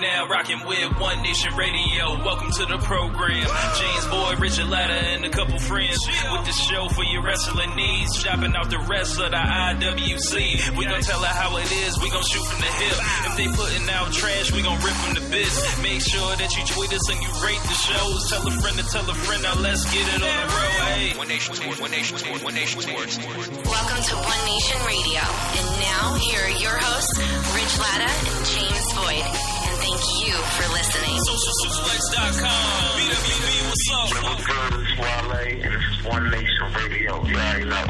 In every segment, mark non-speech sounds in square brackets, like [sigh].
now rocking with One Nation Radio. Welcome to the program. James Boyd, Richard Latta, and a couple friends with the show for your wrestling needs. Shopping out the wrestler, the IWC. We gon' tell her how it is. We gon' shoot from the hip. If they putting out trash, we gon' rip from the bits. Make sure that you tweet us and you rate the shows. Tell a friend to tell a friend. Now let's get it on the road. Hey, One Nation Sports. One Nation Sports. One Nation Sports. Welcome to One Nation Radio. And now, here are your hosts, Rich Latta and James Boyd. And thank you for listening. SocialSuplex.com. BWB, what's up? What's good? It's Wale, and this is One Nation Radio. You already know.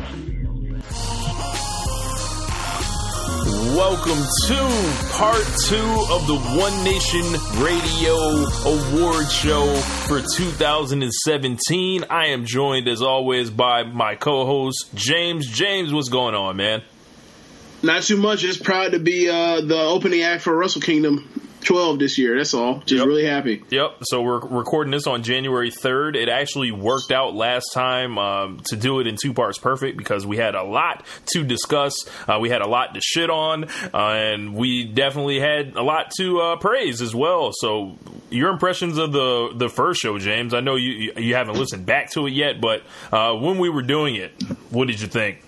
Welcome to part two of the One Nation Radio Award Show for 2017. I am joined, as always, by my co host, James. James, what's going on, man? Not too much. Just proud to be uh, the opening act for Wrestle Kingdom 12 this year. That's all. Just Yep. really happy. Yep. So we're recording this on January 3rd. It actually worked out last time um, to do it in two parts perfect because we had a lot to discuss. Uh, we had a lot to shit on, uh, and we definitely had a lot to uh, praise as well. So your impressions of the the first show, James? I know you you haven't listened back to it yet, but uh, when we were doing it, what did you think?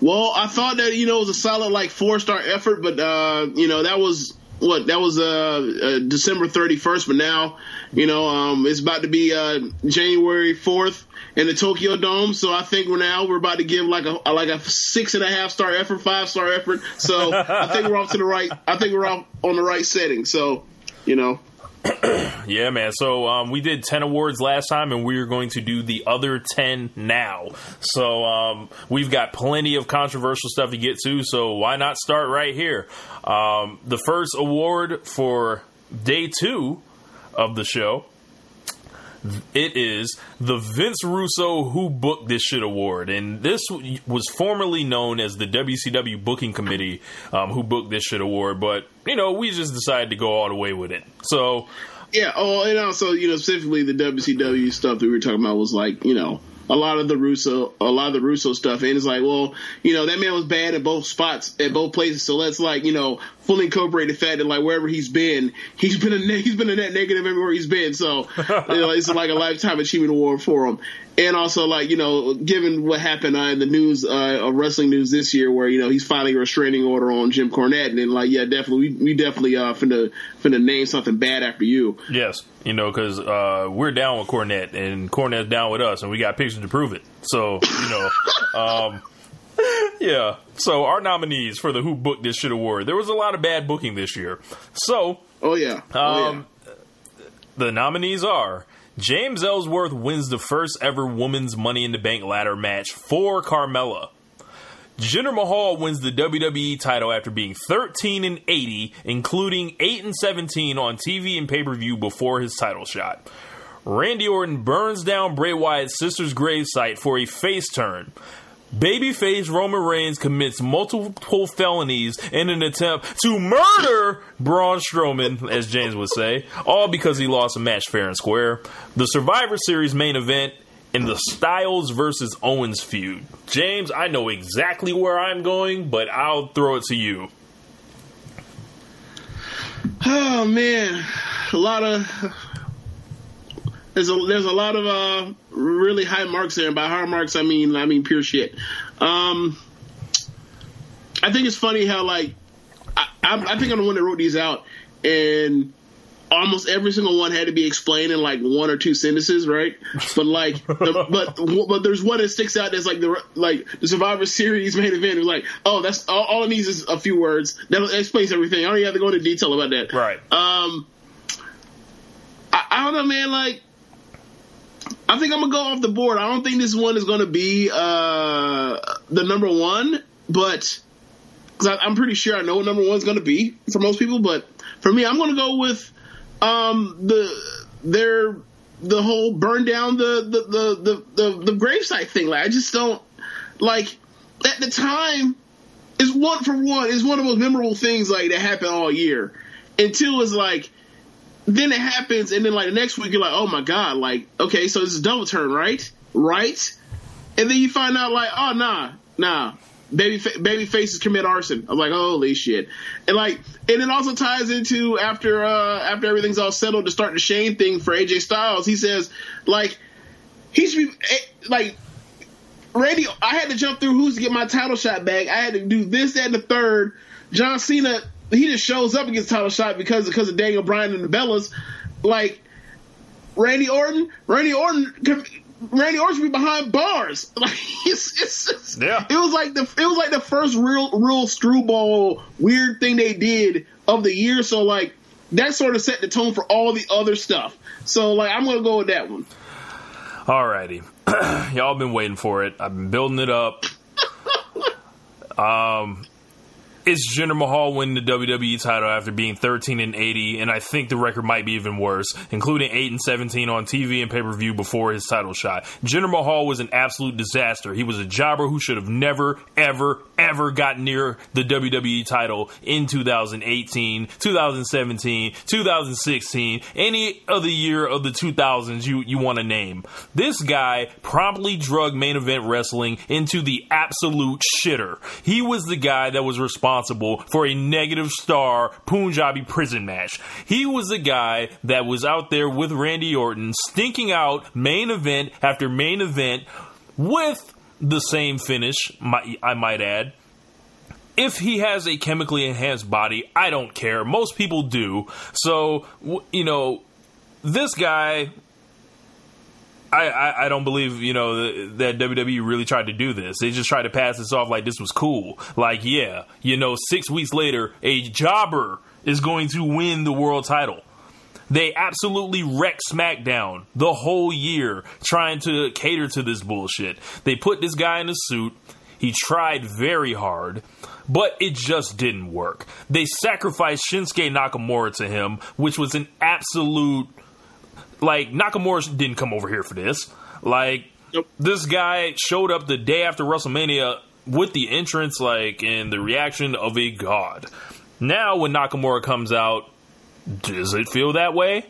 Well, I thought that you know it was a solid like four star effort, but uh, you know that was what that was uh, uh December 31st, but now you know um it's about to be uh January 4th in the Tokyo Dome, so I think we're now we're about to give like a like a six and a half star effort, five star effort. So I think we're off to the right. I think we're off on the right setting. So you know. [clears throat] Yeah, man. So um, we did ten awards last time, and we are going to do the other ten now. So um, we've got plenty of controversial stuff to get to. So why not start right here? Um, the first award for day two of the show. It is the Vince Russo Who Booked This Shit Award. And this was formerly known as the WCW Booking Committee um, Who Booked This Shit Award. But, you know, we just decided to go all the way with it. So Yeah. Oh, and also, you know, specifically the WCW stuff that we were talking about was like, you know, a lot of the Russo, a lot of the Russo stuff, and it's like, well, you know, that man was bad at both spots, at both places. So let's like, you know, fully incorporated the fact that like wherever he's been, he's been a ne- he's been a net negative everywhere he's been. So you know, it's like a lifetime achievement award for him. And also, like you know, given what happened uh, in the news uh, of wrestling news this year, where you know he's filing a restraining order on Jim Cornette, and then like yeah, definitely, we, we definitely uh finna finna name something bad after you. Yes, you know, because uh, we're down with Cornette, and Cornette's down with us, and we got pictures to prove it. So, you know, [laughs] um, [laughs] yeah. So our nominees for the Who Booked This Shit Award, there was a lot of bad booking this year. So Oh yeah, oh, yeah. um, the nominees are James Ellsworth wins the first ever women's Money in the Bank ladder match for Carmella. Jinder Mahal wins the WWE title after being 13 and 80, including 8 and 17 on TV and pay per view before his title shot. Randy Orton burns down Bray Wyatt's sister's gravesite for a face turn. Babyface Roman Reigns commits multiple felonies in an attempt to murder Braun Strowman, as James would say, all because he lost a match fair and square. The Survivor Series main event in the Styles versus Owens feud. James, I know exactly where I'm going, but I'll throw it to you. Oh man, a lot of there's a there's a lot of uh really high marks there. And by high marks, I mean I mean pure shit. Um, I think it's funny how like I, I, I think I'm the one that wrote these out, and almost every single one had to be explained in like one or two sentences, right? But like, the, [laughs] but but there's one that sticks out that's like the like the Survivor Series main event. It's like, oh, that's all, all it needs is a few words that explains everything. I don't even have to go into detail about that. Right. Um, I, I don't know, man. Like, I think I'm gonna go off the board. I don't think this one is gonna be uh the number one, but because I'm pretty sure I know what number one's gonna be for most people. But for me, I'm gonna go with um the their the whole burn down the the the the, the, the gravesite thing. Like, I just don't like. at the time, is one for one is one of the most memorable things like that happened all year. Until it's like, then it happens, and then like the next week you're like, oh my god, like okay, so this is double turn, right? Right? And then you find out like, oh nah, nah, baby fa- baby faces commit arson. I'm like, holy shit, and like, and it also ties into after uh after everything's all settled to start the Shane thing for AJ Styles. He says like he should be eh, like Randy, I had to jump through who's to get my title shot back. I had to do this, that, and the third. John Cena, he just shows up and gets title shot because because of Daniel Bryan and the Bellas. Like Randy Orton, Randy Orton, Randy Orton should be behind bars. [laughs] Like it's, it's, it's Yeah. It was like the it was like the first real real screwball weird thing they did of the year. So like that sort of set the tone for all the other stuff. So like I'm gonna go with that one. Alrighty. [clears throat] Y'all been waiting for it. I've been building it up. [laughs] Um, it's Jinder Mahal winning the WWE title after being 13 and 80, and I think the record might be even worse, including 8 and 17 on TV and pay per view before his title shot. Jinder Mahal was an absolute disaster. He was a jobber who should have never, ever, ever got near the WWE title in 2018, 2017, 2016, any other year of the 2000s you, you want to name. This guy promptly drug main event wrestling into the absolute shitter. He was the guy that was responsible for a negative star Punjabi prison match. He was the guy that was out there with Randy Orton, stinking out main event after main event with the same finish, I might add if he has a chemically enhanced body, I don't care. Most people do. So, you know, this guy, I, I, I don't believe, you know, th- that WWE really tried to do this. They just tried to pass this off like this was cool. Like, yeah, you know, six weeks later, a jobber is going to win the world title. They absolutely wrecked SmackDown the whole year trying to cater to this bullshit. They put this guy in a suit. He tried very hard, but it just didn't work. They sacrificed Shinsuke Nakamura to him, which was an absolute. Like, Nakamura didn't come over here for this. Like, this guy showed up the day after WrestleMania with the entrance, like, and the reaction of a god. Now, when Nakamura comes out, does it feel that way?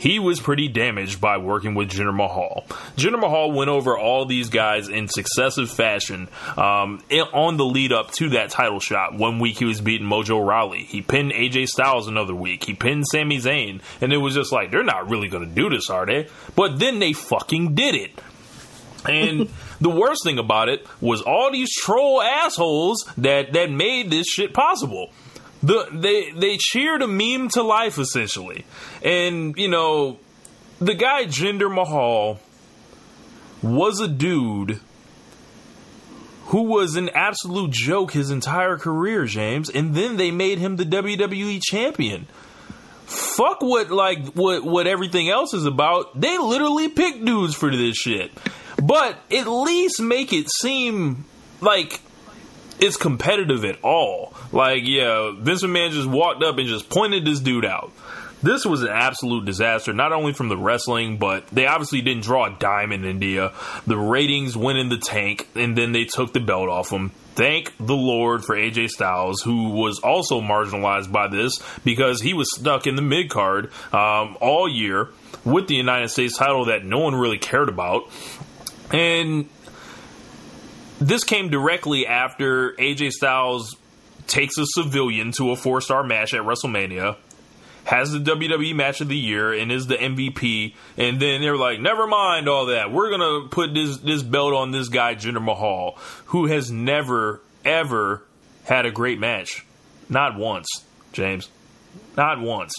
He was pretty damaged by working with Jinder Mahal. Jinder Mahal went over all these guys in successive fashion um, on the lead up to that title shot. One week he was beating Mojo Rawley. He pinned AJ Styles another week. He pinned Sami Zayn. And it was just like, they're not really going to do this, are they? But then they fucking did it. And [laughs] the worst thing about it was all these troll assholes that that made this shit possible. The they they cheered a meme to life essentially. And you know, the guy Jinder Mahal was a dude who was an absolute joke his entire career, James, and then they made him the WWE champion. Fuck what like what what everything else is about. They literally pick dudes for this shit. But at least make it seem like it's competitive at all. Like, yeah, Vince McMahon just walked up and just pointed this dude out. This was an absolute disaster, not only from the wrestling, but they obviously didn't draw a dime in India. The ratings went in the tank, and then they took the belt off him. Thank the Lord for AJ Styles, who was also marginalized by this because he was stuck in the mid card um, all year with the United States title that no one really cared about. And this came directly after AJ Styles takes a civilian to a four star match at WrestleMania, has the WWE match of the year, and is the MVP. And then they're like, never mind all that. We're gonna put this this belt on this guy Jinder Mahal, who has never ever had a great match, not once, James, not once.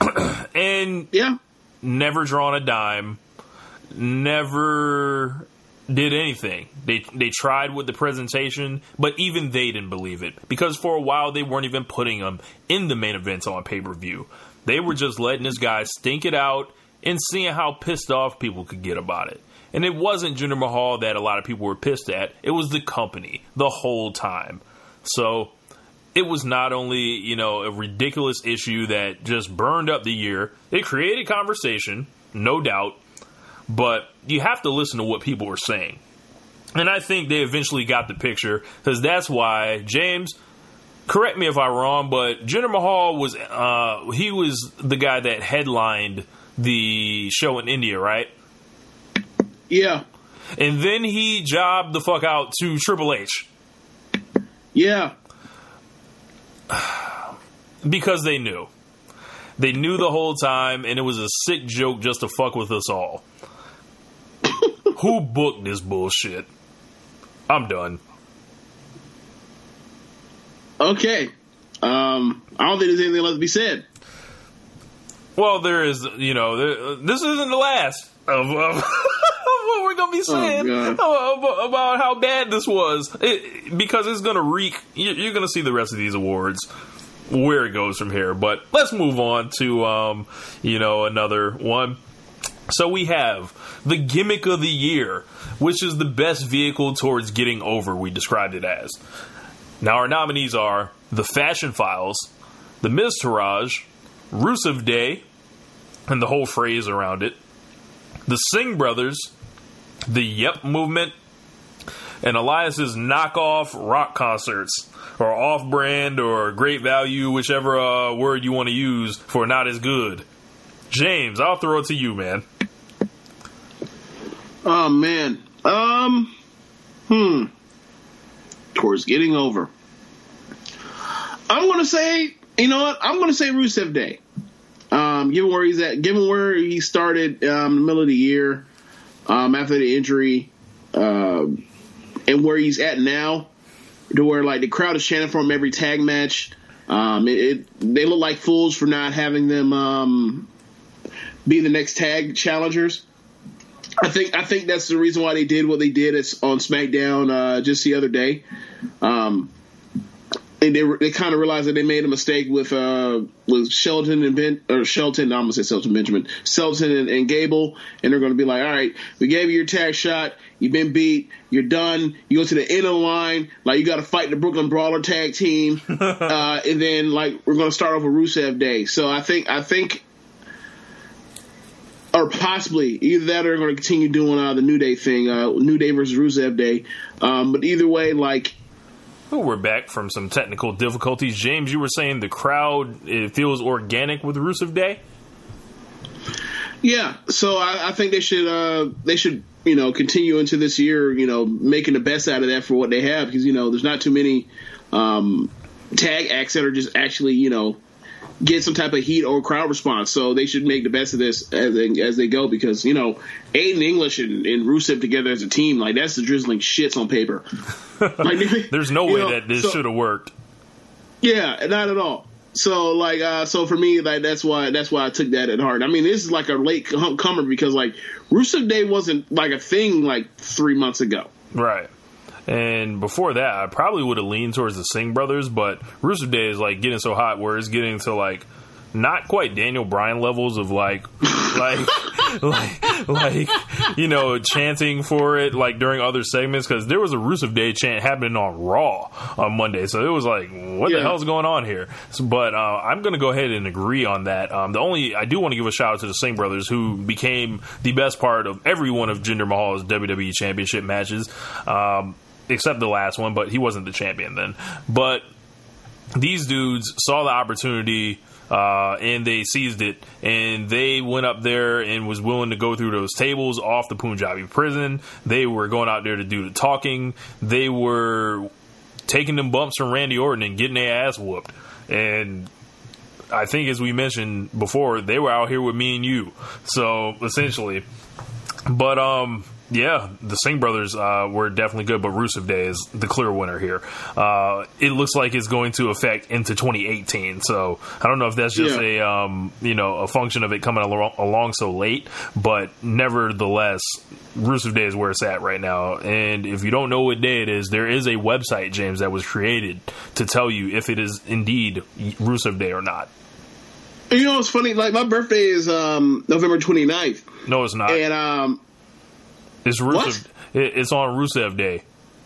[clears throat] and Yeah. never drawn a dime, never did anything. They they tried with the presentation, but even they didn't believe it because for a while they weren't even putting him in the main events on pay per view. They were just letting this guy stink it out and seeing how pissed off people could get about it. And it wasn't Jinder Mahal that a lot of people were pissed at; it was the company the whole time. So it was not only you know a ridiculous issue that just burned up the year. It created conversation, no doubt, but you have to listen to what people are saying. And I think they eventually got the picture because that's why James. Correct me if I'm wrong, but Jinder Mahal was uh, he was the guy that headlined the show in India, right? Yeah, And then he jobbed the fuck out to Triple H yeah, [sighs] because they knew. They knew the whole time, and it was a sick joke just to fuck with us all. Who booked this bullshit? I'm done. okay. Um, I don't think there's anything left to be said. Well, there is, you know, there, this isn't the last of, of what we're gonna be saying God. about, how bad this was, it, because it's gonna reek. you- You're gonna see the rest of these awards where it goes from here. But let's move on to, um, you know, another one. So we have the gimmick of the year, which is the best vehicle towards getting over. We described it as. Now our nominees are the Fashion Files, the Miztourage, Rusev Day, and the whole phrase around it, the Singh Brothers, the Yep Movement, and Elias's knockoff rock concerts, or off-brand, or great value, whichever uh, word you want to use for not as good. James, I'll throw it to you, man. Oh man. Um. Hmm. Towards getting over. I'm gonna say, you know what? I'm gonna say Rusev Day. Um, given where he's at, given where he started um, the middle of the year, um, after the injury, um, and where he's at now, to where like the crowd is chanting for him every tag match. Um, it, it they look like fools for not having them um, be the next tag challengers. I think I think that's the reason why they did what they did on SmackDown uh, just the other day. Um, and they they kind of realized that they made a mistake with uh, with Shelton and Ben or Shelton. I almost said Shelton Benjamin, Shelton and, and Gable, and they're going to be like, all right, we gave you your tag shot. You've been beat. You're done. You go to the end of the line. Like you got to fight the Brooklyn Brawler tag team, [laughs] uh, and then like we're going to start off with Rusev Day. So I think I think or possibly either that or going to continue doing uh, the New Day thing, uh, New Day versus Rusev Day. Um, but either way, like Well, we're back from some technical difficulties. James, you were saying the crowd it feels organic with Rusev Day. yeah. So I, I think they should uh, they should you know continue into this year, you know, making the best out of that for what they have because you know there's not too many um, tag acts that are just actually you know get some type of heat or crowd response. So they should make the best of this as they, as they go because you know Aiden English and, and Rusev together as a team like that's the drizzling shits on paper. [laughs] Like, [laughs] There's no way know, that this so- should have worked. Yeah, not at all. So like, uh, so for me, like that's why that's why I took that at heart. I mean, this is like a late comer because like Rusev Day wasn't like a thing like three months ago. Right. And before that, I probably would have leaned towards the Singh brothers, but Rusev Day is like getting so hot where it's getting to like not quite Daniel Bryan levels of like, [laughs] like, like, like, you know, chanting for it like during other segments because there was a Rusev Day chant happening on Raw on Monday, so it was like, what the Yeah. hell's going on here? So, but uh, I'm going to go ahead and agree on that. Um, the only I do want to give a shout out to the Singh brothers who became the best part of every one of Jinder Mahal's WWE Championship matches. Um, except the last one, but he wasn't the champion then. But these dudes saw the opportunity uh, and they seized it, and they went up there and was willing to go through those tables off the Punjabi prison. They were going out there to do the talking. They were taking them bumps from Randy Orton and getting their ass whooped. And I think, as we mentioned before, they were out here with me and you. So essentially, but um, yeah, the Singh brothers uh, were definitely good, but Rusev Day is the clear winner here. Uh, it looks like it's going to affect into 2018. So I don't know if that's just Yeah. a um, you know a function of it coming along, along so late, but nevertheless, Rusev Day is where it's at right now. And if you don't know what day it is, there is a website, James, that was created to tell you if it is indeed Rusev Day or not. You know, it's funny. Like my birthday is um, November 29th, No, it's not. and um, It's Rusev. it- It's on Rusev Day.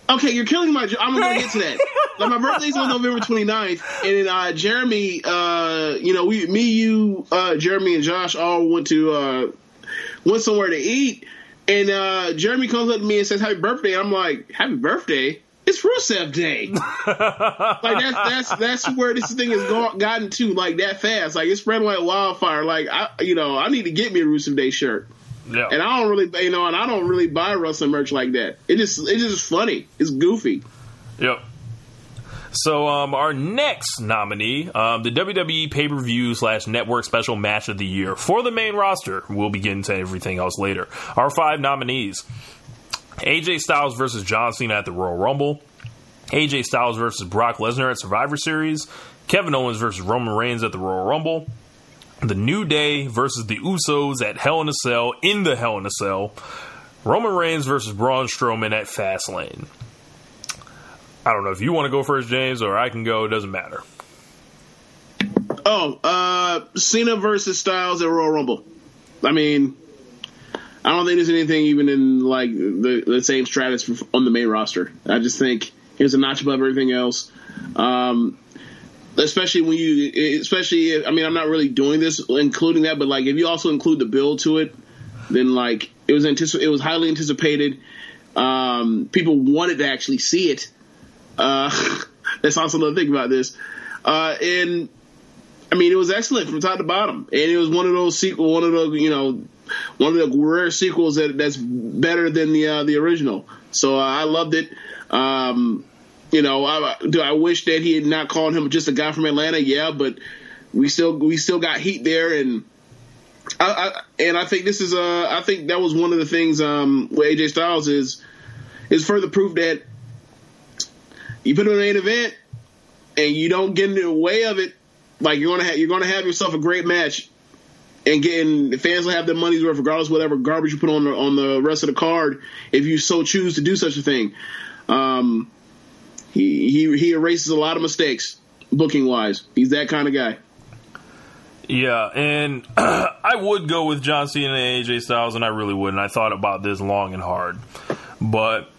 okay, you're killing my. I'm gonna get to that. [laughs] like my birthday's on November 29th, and then, uh, Jeremy, uh, you know, we, me, you, uh, Jeremy, and Josh all went to uh, went somewhere to eat, and uh, Jeremy comes up to me and says happy birthday. I'm like, happy birthday. It's Rusev Day. [laughs] like that's that's that's where this thing has gone, gotten to like that fast. Like it's spreading like wildfire. Like I, you know, I need to get me a Rusev Day shirt. Yeah. And I don't really, you know, and I don't really buy wrestling merch like that. It just, it's just funny. It's goofy. Yep. So um, our next nominee, um, the WWE pay per view slash network special match of the year for the main roster. We'll be getting to everything else later. Our five nominees: AJ Styles versus John Cena at the Royal Rumble, AJ Styles versus Brock Lesnar at Survivor Series, Kevin Owens versus Roman Reigns at the Royal Rumble, The New Day versus the Usos at Hell in a Cell in the Hell in a Cell, Roman Reigns versus Braun Strowman at Fastlane. I don't know if you want to go first, James, or I can go. It doesn't matter. Oh, uh, Cena versus Styles at Royal Rumble. I mean, I don't think there's anything even in like the, the same stratus on the main roster. I just think it's a notch above everything else. Um, especially when you, especially, if, I mean, I'm not really doing this, including that, but like if you also include the build to it, then like it was anticip- it was highly anticipated. Um, people wanted to actually see it. Uh, [laughs] that's also another thing about this. Uh, and I mean, it was excellent from top to bottom, and it was one of those sequel, one of the you know, one of the rare sequels that that's better than the uh, the original. So uh, I loved it. Um, you know, I, do I wish that he had not called him just a guy from Atlanta? Yeah, but we still we still got heat there, and I, I and I think this is uh I think that was one of the things um with AJ Styles is is further proof that you put on an main event and you don't get in the way of it, like you're gonna have you're gonna have yourself a great match, and getting the fans will have their money's worth regardless of whatever garbage you put on the on the rest of the card if you so choose to do such a thing. Um, he he erases a lot of mistakes booking wise. He's that kind of guy. Yeah, and [clears throat] I would go with John Cena and AJ Styles, and I really would. And I thought about this long and hard, but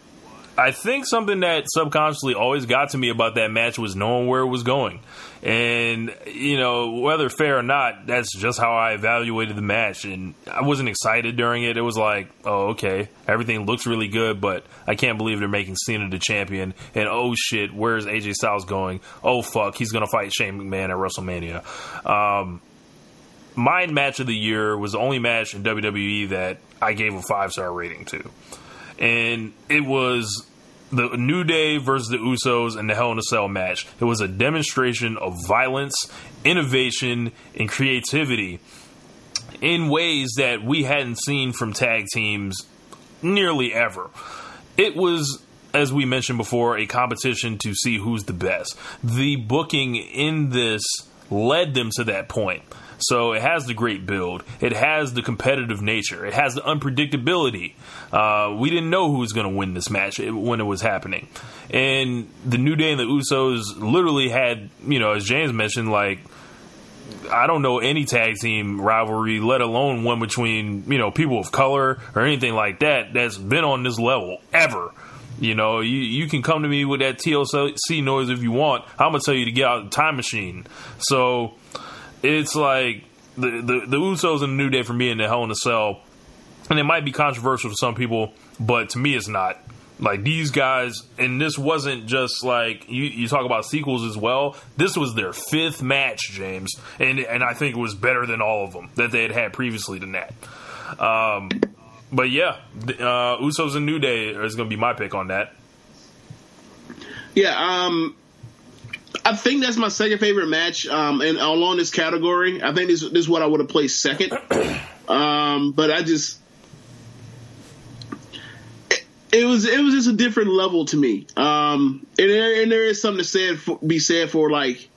I think something that subconsciously always got to me about that match was knowing where it was going. And, you know, whether fair or not, that's just how I evaluated the match. And I wasn't excited during it. It was like, oh, okay, everything looks really good, but I can't believe they're making Cena the champion. And oh shit, where's AJ Styles going? Oh fuck, he's going to fight Shane McMahon at WrestleMania. Um, my match of the year was the only match in WWE that I gave a five star rating to and it was the New Day versus the Usos in the Hell in a Cell match. It was a demonstration of violence, innovation, and creativity in ways that we hadn't seen from tag teams nearly ever. It was as we mentioned before, a competition to see who's the best. The booking in this led them to that point. So it has the great build. It has the competitive nature. It has the unpredictability. Uh, we didn't know who was going to win this match when it was happening. And the New Day and the Usos literally had, you know, as James mentioned, like, I don't know any tag team rivalry, let alone one between, you know, people of color or anything like that that's been on this level ever. You know, you, you can come to me with that TLC noise if you want. I'm going to tell you to get out of the time machine. So it's like the, the, the Usos and the New Day for me in the Hell in a Cell, and it might be controversial to some people, but to me it's not. Like these guys, and this wasn't just like you, you talk about sequels as well. This was their fifth match, James, and and I think it was better than all of them that they had had previously than that. Um, but yeah, uh, Usos and New Day is going to be my pick on that. Yeah, um, I think that's my second favorite match, um, and along this category, I think this, this is what I would have placed second. [clears throat] Um, but I just, it, it, was it was just a different level to me. Um, and there, and there is something to say for, be said for like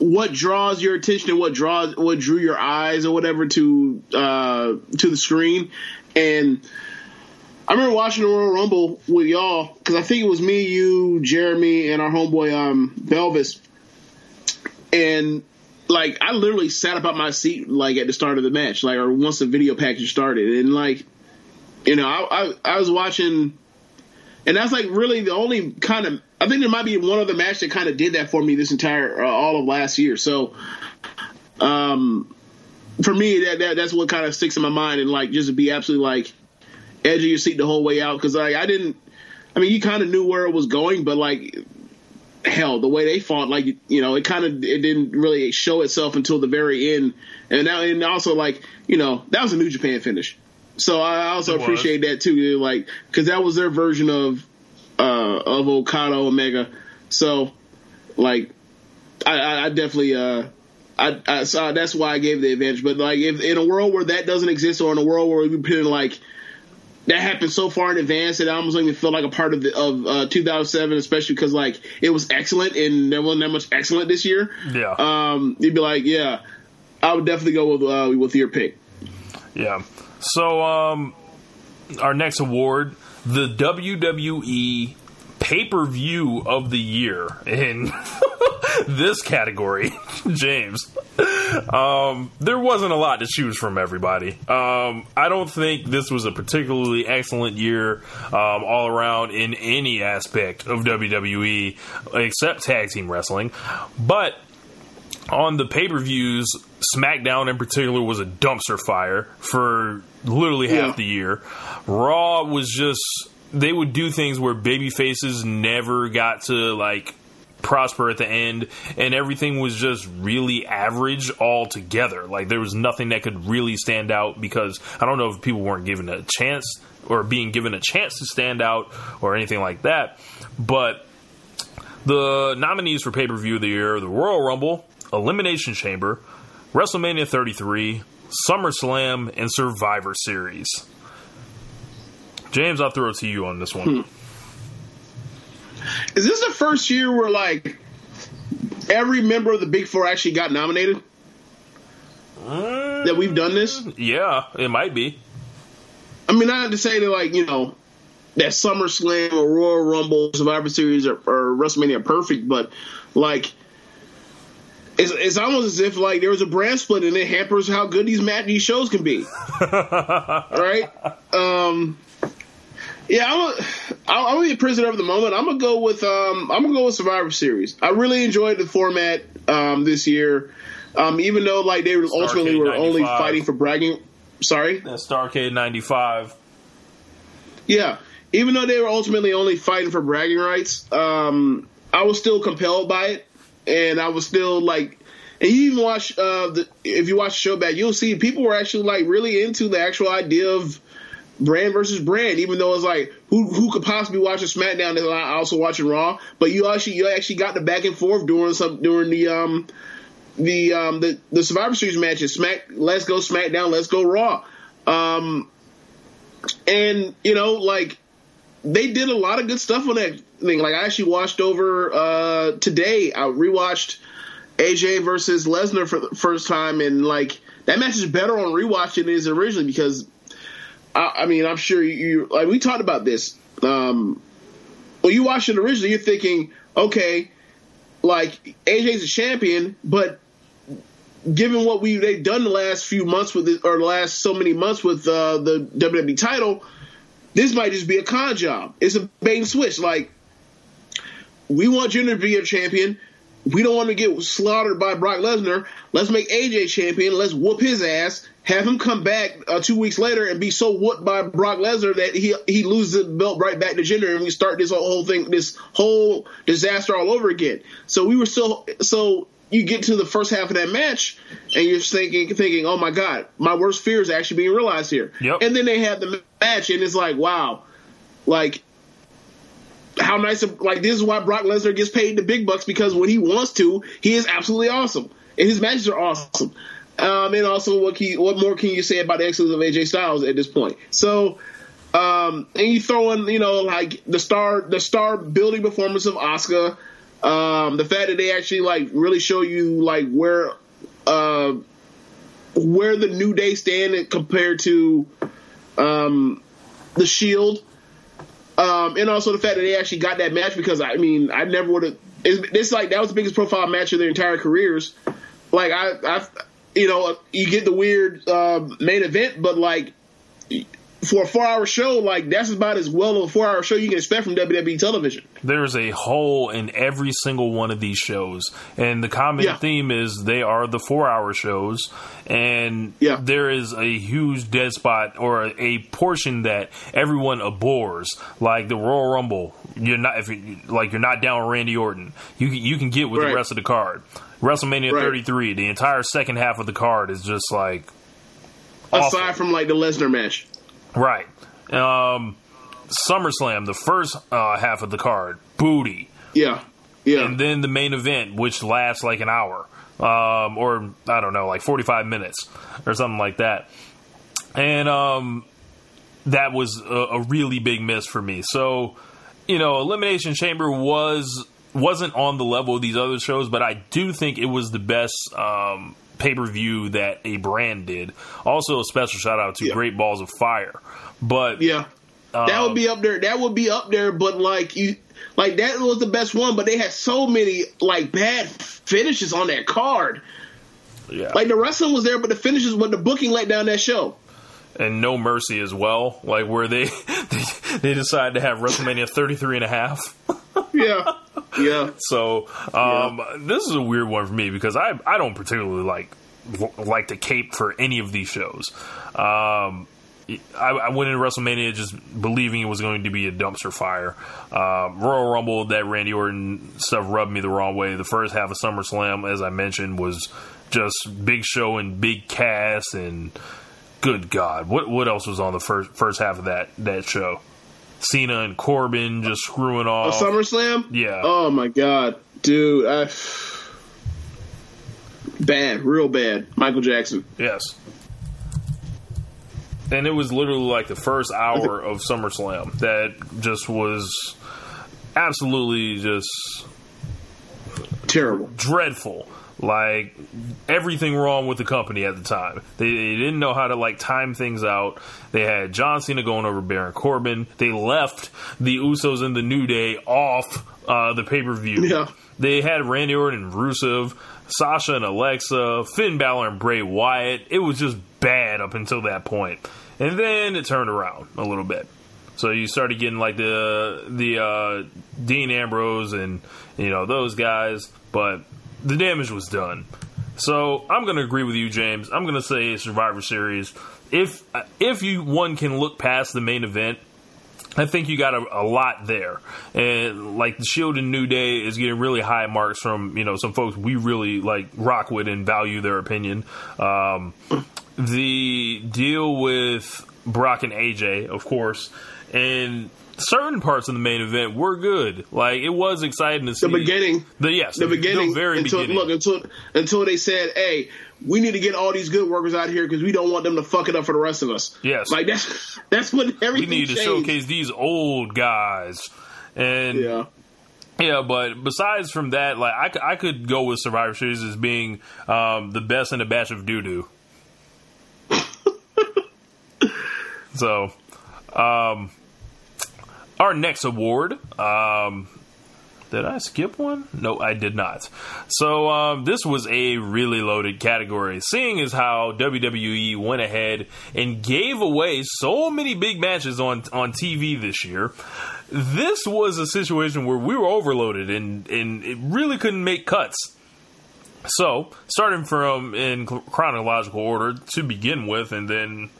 what draws your attention and what draws what drew your eyes or whatever to uh, to the screen, and I remember watching the Royal Rumble with y'all because I think it was me, you, Jeremy, and our homeboy um, Belvis, and like I literally sat up at my seat like at the start of the match, like or once the video package started, and like you know I I, I was watching, and that's like really the only kind of I think there might be one other match that kind of did that for me this entire uh, all of last year. So, um, for me, that, that that's what kind of sticks in my mind, and like just to be absolutely like edge of your seat the whole way out because like I didn't. I mean, you kind of knew where it was going, but like hell, the way they fought, like you know, it kind of it didn't really show itself until the very end, and now and also like you know that was a New Japan finish, so I also It was. appreciate that too, like because that was their version of uh of Okada Omega, so like I, I, I definitely uh. I, I saw that's why I gave the advantage, but like if in a world where that doesn't exist, or in a world where we put in like that happened so far in advance that I almost don't even feel like a part of the, of uh, 2007, especially because like it was excellent and there wasn't that much excellent this year. Yeah. Um, you'd be like, yeah, I would definitely go with uh, with your pick. Yeah. So, um, our next award, the WWE pay per view of the year in [laughs] this category, [laughs] James. Um, there wasn't a lot to choose from, everybody. Um, I don't think this was a particularly excellent year um, all around in any aspect of WWE except tag team wrestling. But on the pay per views, SmackDown in particular was a dumpster fire for literally half Yeah. the year. Raw was just they would do things where baby faces never got to like prosper at the end and everything was just really average altogether like there was nothing that could really stand out because i don't know if people weren't given a chance or being given a chance to stand out or anything like that but the nominees for pay per view of the year the Royal Rumble, Elimination Chamber, WrestleMania 33, SummerSlam, and Survivor Series. James, I'll throw it to you on this one. Is this the first year where like every member of the Big Four actually got nominated? That we've done this. Yeah, it might be. I mean, not to say that like you know that SummerSlam or Royal Rumble, Survivor Series, or, or WrestleMania are perfect, but like it's, it's almost as if like there was a brand split and it hampers how good these mat these shows can be. [laughs] right? Um, yeah, I'm a, I'm I'm gonna be a prisoner of the moment. I'm gonna go with um, I'm gonna go with Survivor Series. I really enjoyed the format um, this year, um, even though like they ultimately were only fighting for bragging. Sorry. That's Starcade 95. Yeah, even though they were ultimately only fighting for bragging rights, um, I was still compelled by it, and I was still like, and you even watch uh, the if you watch the show back, you'll see people were actually like really into the actual idea of brand versus brand, even though it's like who who could possibly watch a SmackDown and I also watching Raw, but you actually you actually got the back and forth during some during the um the um the the Survivor Series matches. Smack, let's go SmackDown, let's go Raw. Um, and you know, like they did a lot of good stuff on that thing. Like I actually watched over uh today. I rewatched AJ versus Lesnar for the first time, and like that match is better on rewatch than it is originally because I, I mean I'm sure you, you like we talked about this. Um, when you watch it originally, you're thinking, okay, like AJ's a champion, but given what we they've done the last few months with it, or the last so many months with uh, the WWE title, this might just be a con job. It's a bait and switch. Like we want Jinder to be a champion. We don't want to get slaughtered by Brock Lesnar. Let's make AJ champion. Let's whoop his ass. Have him come back uh, two weeks later and be so whooped by Brock Lesnar that he he loses the belt right back to Jinder, and we start this whole thing, this whole disaster all over again. So we were still so you get to the first half of that match, and you're thinking thinking, oh my god, my worst fear is actually being realized here. Yep. And then they have the match, and it's like, wow, like how nice of like this is why Brock Lesnar gets paid the big bucks because when he wants to, he is absolutely awesome, and his matches are awesome. Um, and also, what can you, what more can you say about the excellence of AJ Styles at this point? So, um, and you throw in, you know, like the star the star building performance of Asuka, um, the fact that they actually like really show you like where uh, where the New Day stand compared to um, the Shield. Um, and also the fact that they actually got that match because I mean I never would have. It's, it's like that was the biggest profile match of their entire careers. Like I, I, you know, you get the weird uh, main event, but like for a four hour show, like that's about as well of a four hour show you can expect from WWE television. There's a hole in every single one of these shows, and the common Yeah. theme is they are the four-hour shows, and Yeah. there is a huge dead spot or a, a portion that everyone abhors, like the Royal Rumble. You're not if you, like you're not down with Randy Orton. You can- you can get with Right. the rest of the card. WrestleMania Right. 33, the entire second half of the card is just like awful. Aside from like the Lesnar match. Right. Um, SummerSlam, the first uh, half of the card, booty. Yeah. Yeah. And then the main event, which lasts like an hour, um, or I don't know, like 45 minutes or something like that. And um, that was a, a really big miss for me. So, you know, Elimination Chamber was wasn't on the level of these other shows, but I do think it was the best um, pay per view that a brand did. Also, a special shout out to Yeah. Great Balls of Fire. But Yeah. that would be um, up there. That would be up there, but like you like that was the best one, but they had so many like bad finishes on that card. yeah. Like the wrestling was there, but the finishes but the booking let down that show. and No Mercy as well, like where they [laughs] they, they decided to have WrestleMania 33 and a half. [laughs] [laughs] Yeah. Yeah. So um, this is a weird one for me because I I don't particularly like like to cape for any of these shows. Um, I, I went into WrestleMania just believing it was going to be a dumpster fire. Um, Royal Rumble, that Randy Orton stuff rubbed me the wrong way. The first half of SummerSlam, as I mentioned, was just big show and big cast and good God, what what else was on the first first half of that that show? Cena and Corbin just screwing off. A. SummerSlam? Yeah. Oh my god. Dude, I bad, real bad. Michael Jackson. Yes. And it was literally like the first hour of SummerSlam that just was absolutely just Terrible. dreadful. Like everything wrong with the company at the time. They, they didn't know how to like time things out. They had John Cena going over Baron Corbin. They left the Usos and the New Day off uh, the pay per view. Yeah. They had Randy Orton and Rusev, Sasha and Alexa, Finn Balor and Bray Wyatt. It was just bad up until that point, and then it turned around a little bit. So you started getting like the the uh, Dean Ambrose and you know those guys, but the damage was done. So I'm going to agree with you, James. I'm going to say Survivor Series. If if you one can look past the main event, I think you got a, a lot there, and like the Shield and New Day is getting really high marks from you know some folks we really like rock with and value their opinion. Um, the deal with Brock and AJ, of course, and certain parts of the main event were good. Like it was exciting to see The beginning. The yes, The beginning. the very until, beginning. Look, until until they said, "Hey, we need to get all these good workers out here because we don't want them to fuck it up for the rest of us." Yes. like that's that's when we everything need to showcase these old guys, and Yeah, Yeah, but besides from that, like I, I could go with Survivor Series as being um, the best in a batch of doo doo. [laughs] so, um, our next award. Um, did I skip one? No, I did not. So um, this was a really loaded category, seeing as how WWE went ahead and gave away so many big matches on on TV this year. This was a situation where we were overloaded and and it really couldn't make cuts. So, starting from in chronological order to begin with, and then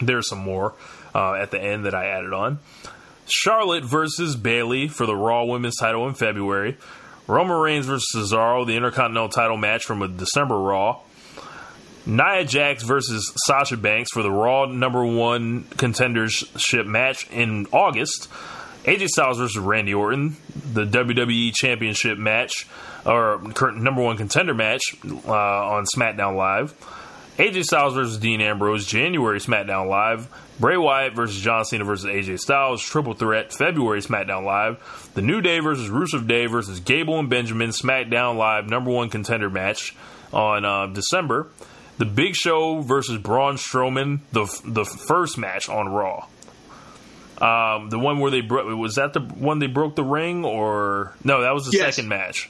there's some more uh, at the end that I added on. Charlotte versus Bayley for the Raw Women's title in February. Roman Reigns versus Cesaro, the Intercontinental title match from a December Raw. Nia Jax versus Sasha Banks for the Raw number one contendership match in August. AJ Styles versus Randy Orton, the WWE Championship match, or current number one contender match uh, on SmackDown Live. AJ Styles versus Dean Ambrose, January SmackDown Live. Bray Wyatt versus John Cena versus AJ Styles, Triple Threat, February SmackDown Live. The New Day versus Rusev Day versus Gable and Benjamin, SmackDown Live, number one contender match on uh, December. The Big Show versus Braun Strowman, the the first match on Raw. Um, the one where they broke was that the one they broke the ring or no? That was the Yes. second match.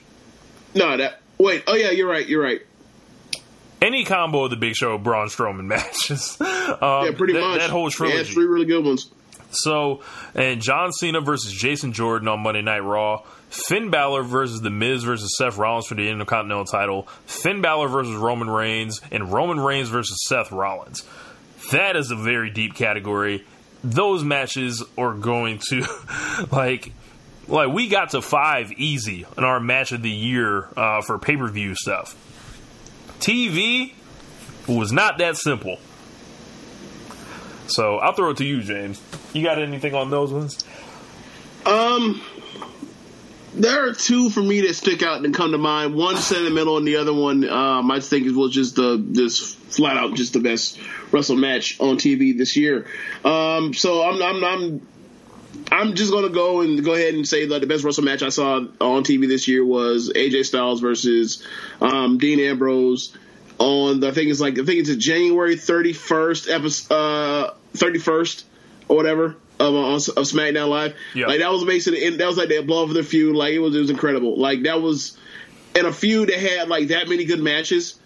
no, that wait. Oh yeah, you're right. You're right. Any combo of the Big Show Braun Strowman [laughs] matches. Um, yeah, pretty that, much. that whole trilogy. three really good ones. So, and John Cena versus Jason Jordan on Monday Night Raw. Finn Balor versus The Miz versus Seth Rollins for the Intercontinental title. Finn Balor versus Roman Reigns. And Roman Reigns versus Seth Rollins. That is a very deep category. Those matches are going to, [laughs] like, like we got to five easy in our match of the year uh, for pay per view stuff. TV was not that simple. So I'll throw it to you, James. You got anything on those ones? Um, there are two for me that stick out and come to mind. One sentimental, and the other one um, I think was just the this flat out just the best wrestle match on TV this year. Um, so I'm I'm I'm I'm just gonna go and go ahead and say that the best wrestle match I saw on TV this year was AJ Styles versus um, Dean Ambrose on the, I think it's like I think it's a January 31st episode, uh, 31st or whatever of, of SmackDown Live. Yeah. Like that was basically that was like that blow of the feud. Like it was it was incredible. Like that was in a feud that had like that many good matches.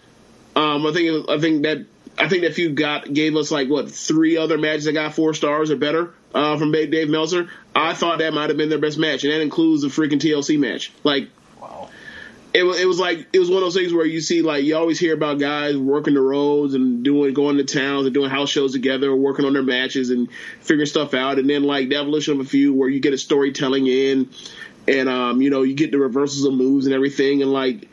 Um, I think it was, I think that I think that feud got gave us like what three other matches that got four stars or better uh, from Dave Dave Meltzer. I thought that might have been their best match, and that includes the freaking TLC match. Like wow. it was, it was like it was one of those things where you see like you always hear about guys working the roads and doing going to towns and doing house shows together, working on their matches and figuring stuff out, and then like the evolution of a feud where you get a storytelling in, and um you know you get the reversals of moves and everything, and like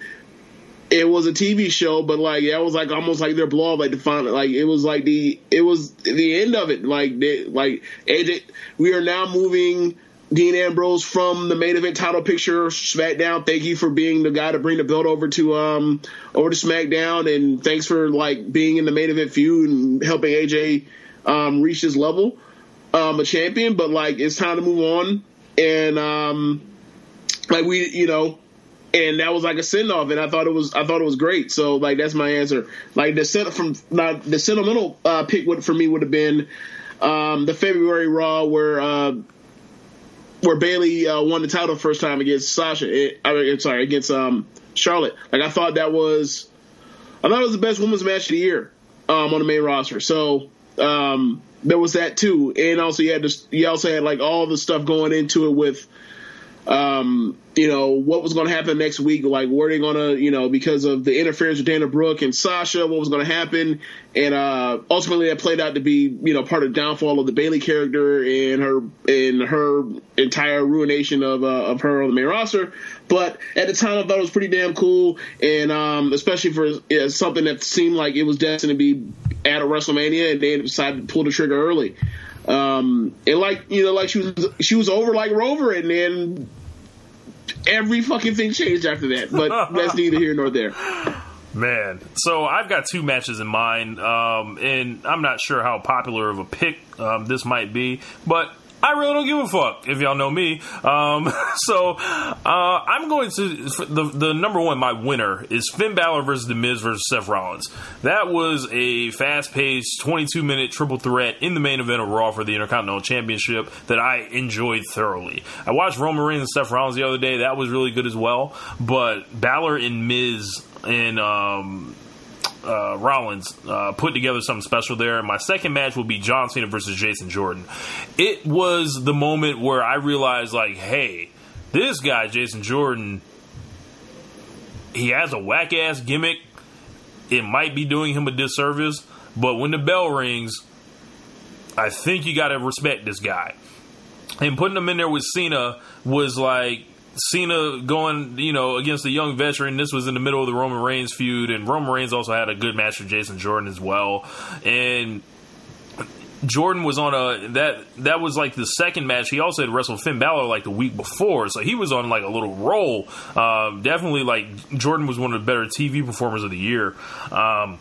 it was a TV show, but like that was like almost like their blow up, like the final, like it was like the it was the end of it, like they, like AJ, we are now moving. Dean Ambrose from the main event title picture, SmackDown. Thank you for being the guy to bring the belt over to um over to SmackDown, and thanks for like being in the main event feud and helping AJ um, reach this level, um, a champion. But like it's time to move on, and um, like we, you know, and that was like a send off, and I thought it was I thought it was great. So like that's my answer. Like the sen- from the sentimental uh, pick would for me would have been um, the February Raw where. Uh, where Bayley uh, won the title first time against Sasha. It, I mean, sorry, against um, Charlotte. Like I thought that was, I thought it was the best women's match of the year um, on the main roster. So um, there was that too, and also you had this, you also had like all the stuff going into it with, um, you know, what was going to happen next week. Like were they going to, you know, because of the interference with Dana Brooke and Sasha, what was going to happen, and uh, ultimately that played out to be, you know, part of the downfall of the Bayley character and her and her entire ruination of uh, of her on the main roster. But at the time, I thought it was pretty damn cool, and um, especially for something that seemed like it was destined to be at a WrestleMania, and they decided to pull the trigger early. Um, and like you know, like she was she was over like Rover, and then every fucking thing changed after that. But [laughs] that's neither here nor there. Man, so I've got two matches in mind, um, and I'm not sure how popular of a pick um, this might be, but I really don't give a fuck if y'all know me. Um, [laughs] so uh, I'm going to the the number one. My winner is Finn Balor versus The Miz versus Seth Rollins. That was a fast paced 22 minute triple threat in the main event of Raw for the Intercontinental Championship that I enjoyed thoroughly. I watched Roman Reigns and Seth Rollins the other day. That was really good as well. But Balor and Miz and um, uh, Rollins uh, put together something special there. My second match will be John Cena versus Jason Jordan. It was the moment where I realized, like, hey, this guy, Jason Jordan, he has a whack ass gimmick. It might be doing him a disservice, but when the bell rings, I think you got to respect this guy. And putting him in there with Cena was like Cena going, you know, against a young veteran. This was in the middle of the Roman Reigns feud, and Roman Reigns also had a good match with Jason Jordan as well. And Jordan was on a that that was like the second match. He also had wrestled Finn Balor like the week before, so he was on like a little roll. Um, definitely, like Jordan was one of the better TV performers of the year. Um,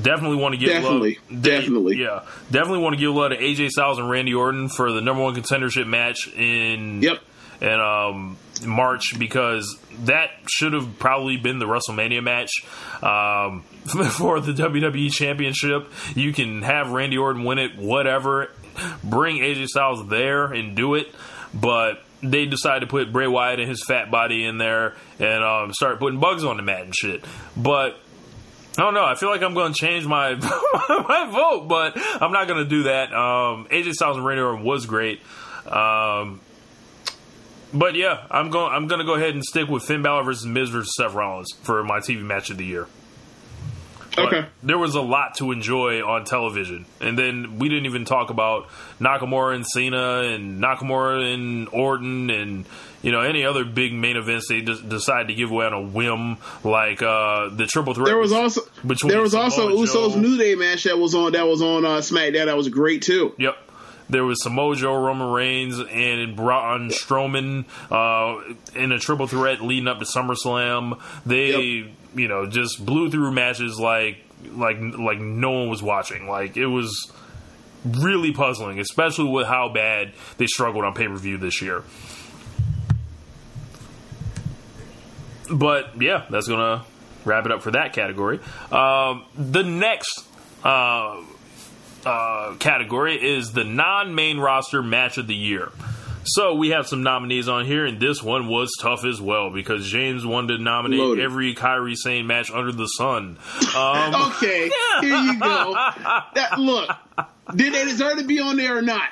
definitely want to give Definitely. love. Definitely. yeah, definitely want to give love to AJ Styles and Randy Orton for the number one contendership match in Yep. And um, March because that should have probably been the WrestleMania match um, [laughs] for the WWE Championship. You can have Randy Orton win it, whatever. Bring AJ Styles there and do it, but they decided to put Bray Wyatt and his fat body in there and um, start putting bugs on the mat and shit. But I don't know. I feel like I'm going to change my [laughs] my vote, but I'm not going to do that. Um, AJ Styles and Randy Orton was great. Um, but yeah, I'm going. I'm going to go ahead and stick with Finn Balor versus Miz versus Seth Rollins for my TV match of the year. But Okay. There was a lot to enjoy on television, and then we didn't even talk about Nakamura and Cena, and Nakamura and Orton, and you know any other big main events they decided to give away on a whim, like uh, the triple threat. There was also Between there was also Usos Joe- New Day match that was on that was on uh, SmackDown that was great too. Yep. There was Samoa Joe, Roman Reigns, and Braun Strowman uh, in a triple threat leading up to SummerSlam. They, you know, just blew through matches like like like no one was watching. Like it was really puzzling, especially with how bad they struggled on pay per view this year. But yeah, that's gonna wrap it up for that category. Um, the next. Uh, uh, category is the non-main roster match of the year. So we have some nominees on here, and this one was tough as well because James wanted to nominate Loaded. every Kairi Sane match under the sun. Um, [laughs] Okay, here you go. [laughs] That look, did they deserve to be on there or not?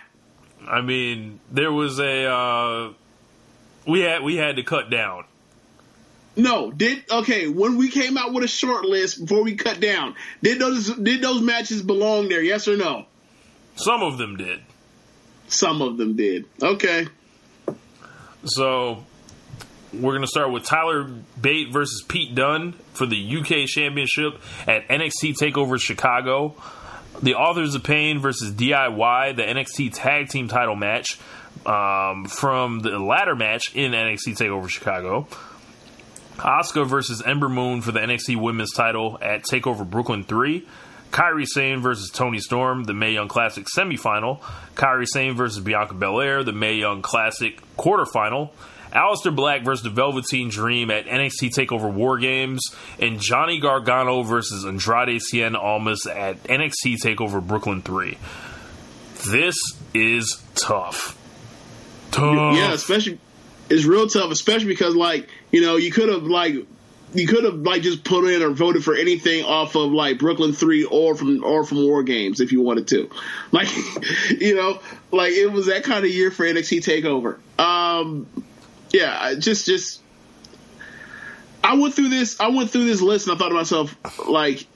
I mean, there was a uh, we had we had to cut down. No, did okay when we came out with a short list before we cut down. Did those did those matches belong there? Yes or no? Some of them did. Some of them did. Okay. So we're going to start with Tyler Bate versus Pete Dunne for the UK Championship at NXT Takeover Chicago. The Authors of Pain versus DIY, the NXT Tag Team Title match um, from the ladder match in NXT Takeover Chicago. Asuka versus Ember Moon for the NXT Women's title at Takeover Brooklyn 3. Kairi Sane versus Toni Storm, the Mae Young Classic semifinal. Kairi Sane versus Bianca Belair, the Mae Young Classic quarterfinal. Aleister Black versus the Velveteen Dream at NXT Takeover War Games, and Johnny Gargano versus Andrade Cien Almas at NXT Takeover Brooklyn 3. This is tough. Tough. Yeah, especially it's real tough, especially because like you know you could have like you could have like just put in or voted for anything off of like Brooklyn Three or from or from War Games if you wanted to, [laughs] like you know like it was that kind of year for NXT Takeover. Um, yeah, just just I went through this I went through this list and I thought to myself like.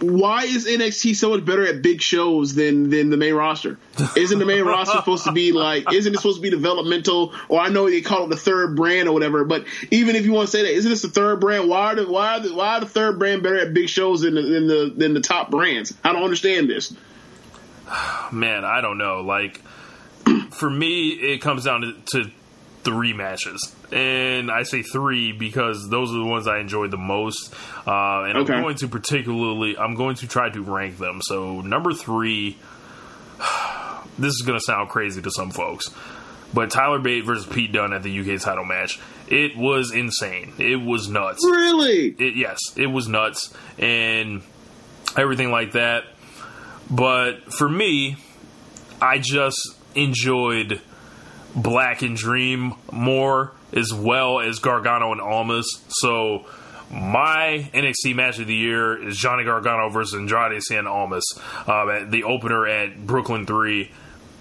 Why is NXT so much better at big shows than than the main roster? Isn't the main [laughs] roster supposed to be like? Isn't it supposed to be developmental? Or I know they call it the third brand or whatever. But even if you want to say that, isn't this the third brand? Why are the why are the, why are the third brand better at big shows than the than the than the top brands? I don't understand this. [sighs] man, I don't know. Like, [clears throat] for me, it comes down to, to three matches. And I say three because those are the ones I enjoyed the most. Uh, and Okay. I'm going to particularly, I'm going to try to rank them. So, number three, [sighs] this is going to sound crazy to some folks. But Tyler Bate versus Pete Dunne at the UK title match, it was insane. It was nuts Really? it, yes, it was nuts and everything like that. But for me, I just enjoyed Black and Dream more as well as Gargano and Almas. So my NXT match of the year is Johnny Gargano versus Andrade Cien Almas uh, at the opener at Brooklyn 3.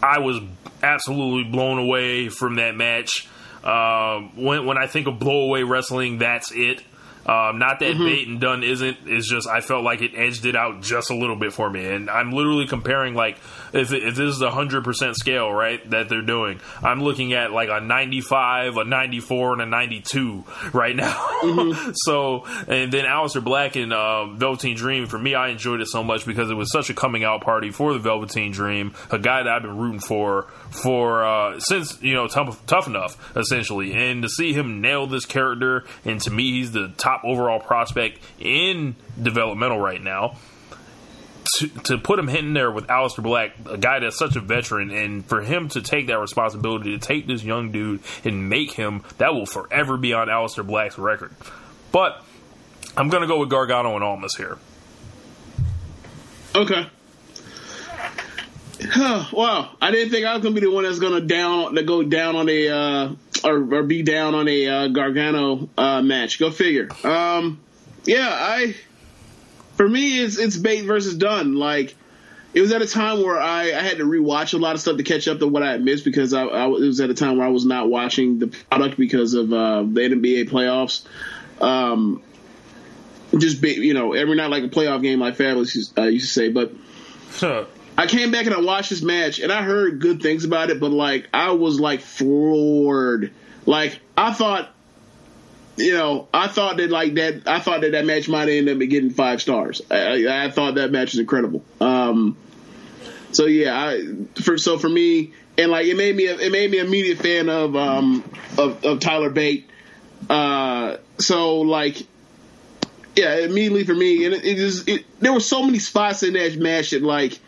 I was absolutely blown away from that match. Um, when when I think of blowaway wrestling, that's it. Um, not that Bate and Dunne isn't. It's just I felt like it edged it out just a little bit for me, and I'm literally comparing like if if this is a hundred percent scale, right? That they're doing, I'm looking at like a 95, a 94, and a 92 right [laughs] now. [laughs] so, and then Aleister Black and um, Velveteen Dream. For me, I enjoyed it so much because it was such a coming out party for the Velveteen Dream, a guy that I've been rooting for for uh, since you know tough, tough enough essentially, and to see him nail this character, and to me, he's the top overall prospect in developmental right now. To, to put him in there with Aleister Black, a guy that's such a veteran, and for him to take that responsibility to take this young dude and make him, that will forever be on Aleister Black's record. But I'm going to go with Gargano and Almas here. Okay. Huh, wow, I didn't think I was gonna be the one that's gonna down to go down on a uh, or, or be down on a uh, Gargano uh, match. Go figure. Um, yeah, I for me, it's it's Bate versus Dunne. Like it was at a time where I, I had to rewatch a lot of stuff to catch up to what I had missed because I, I, it was at a time where I was not watching the product because of uh, the NBA playoffs. Um, just be, you know every night like a playoff game, like Fabolous uh, used to say. But I came back and I watched this match and I heard good things about it, but like I was like floored. Like I thought you know, I thought that like that. I thought that that match might end up getting five stars. I, I thought that match was incredible. Um, so yeah, I, for so for me, and like it made me it made me immediate fan of um of, of Tyler Bate. Uh, so like yeah, immediately for me, and it, it is it, there were so many spots in that match that like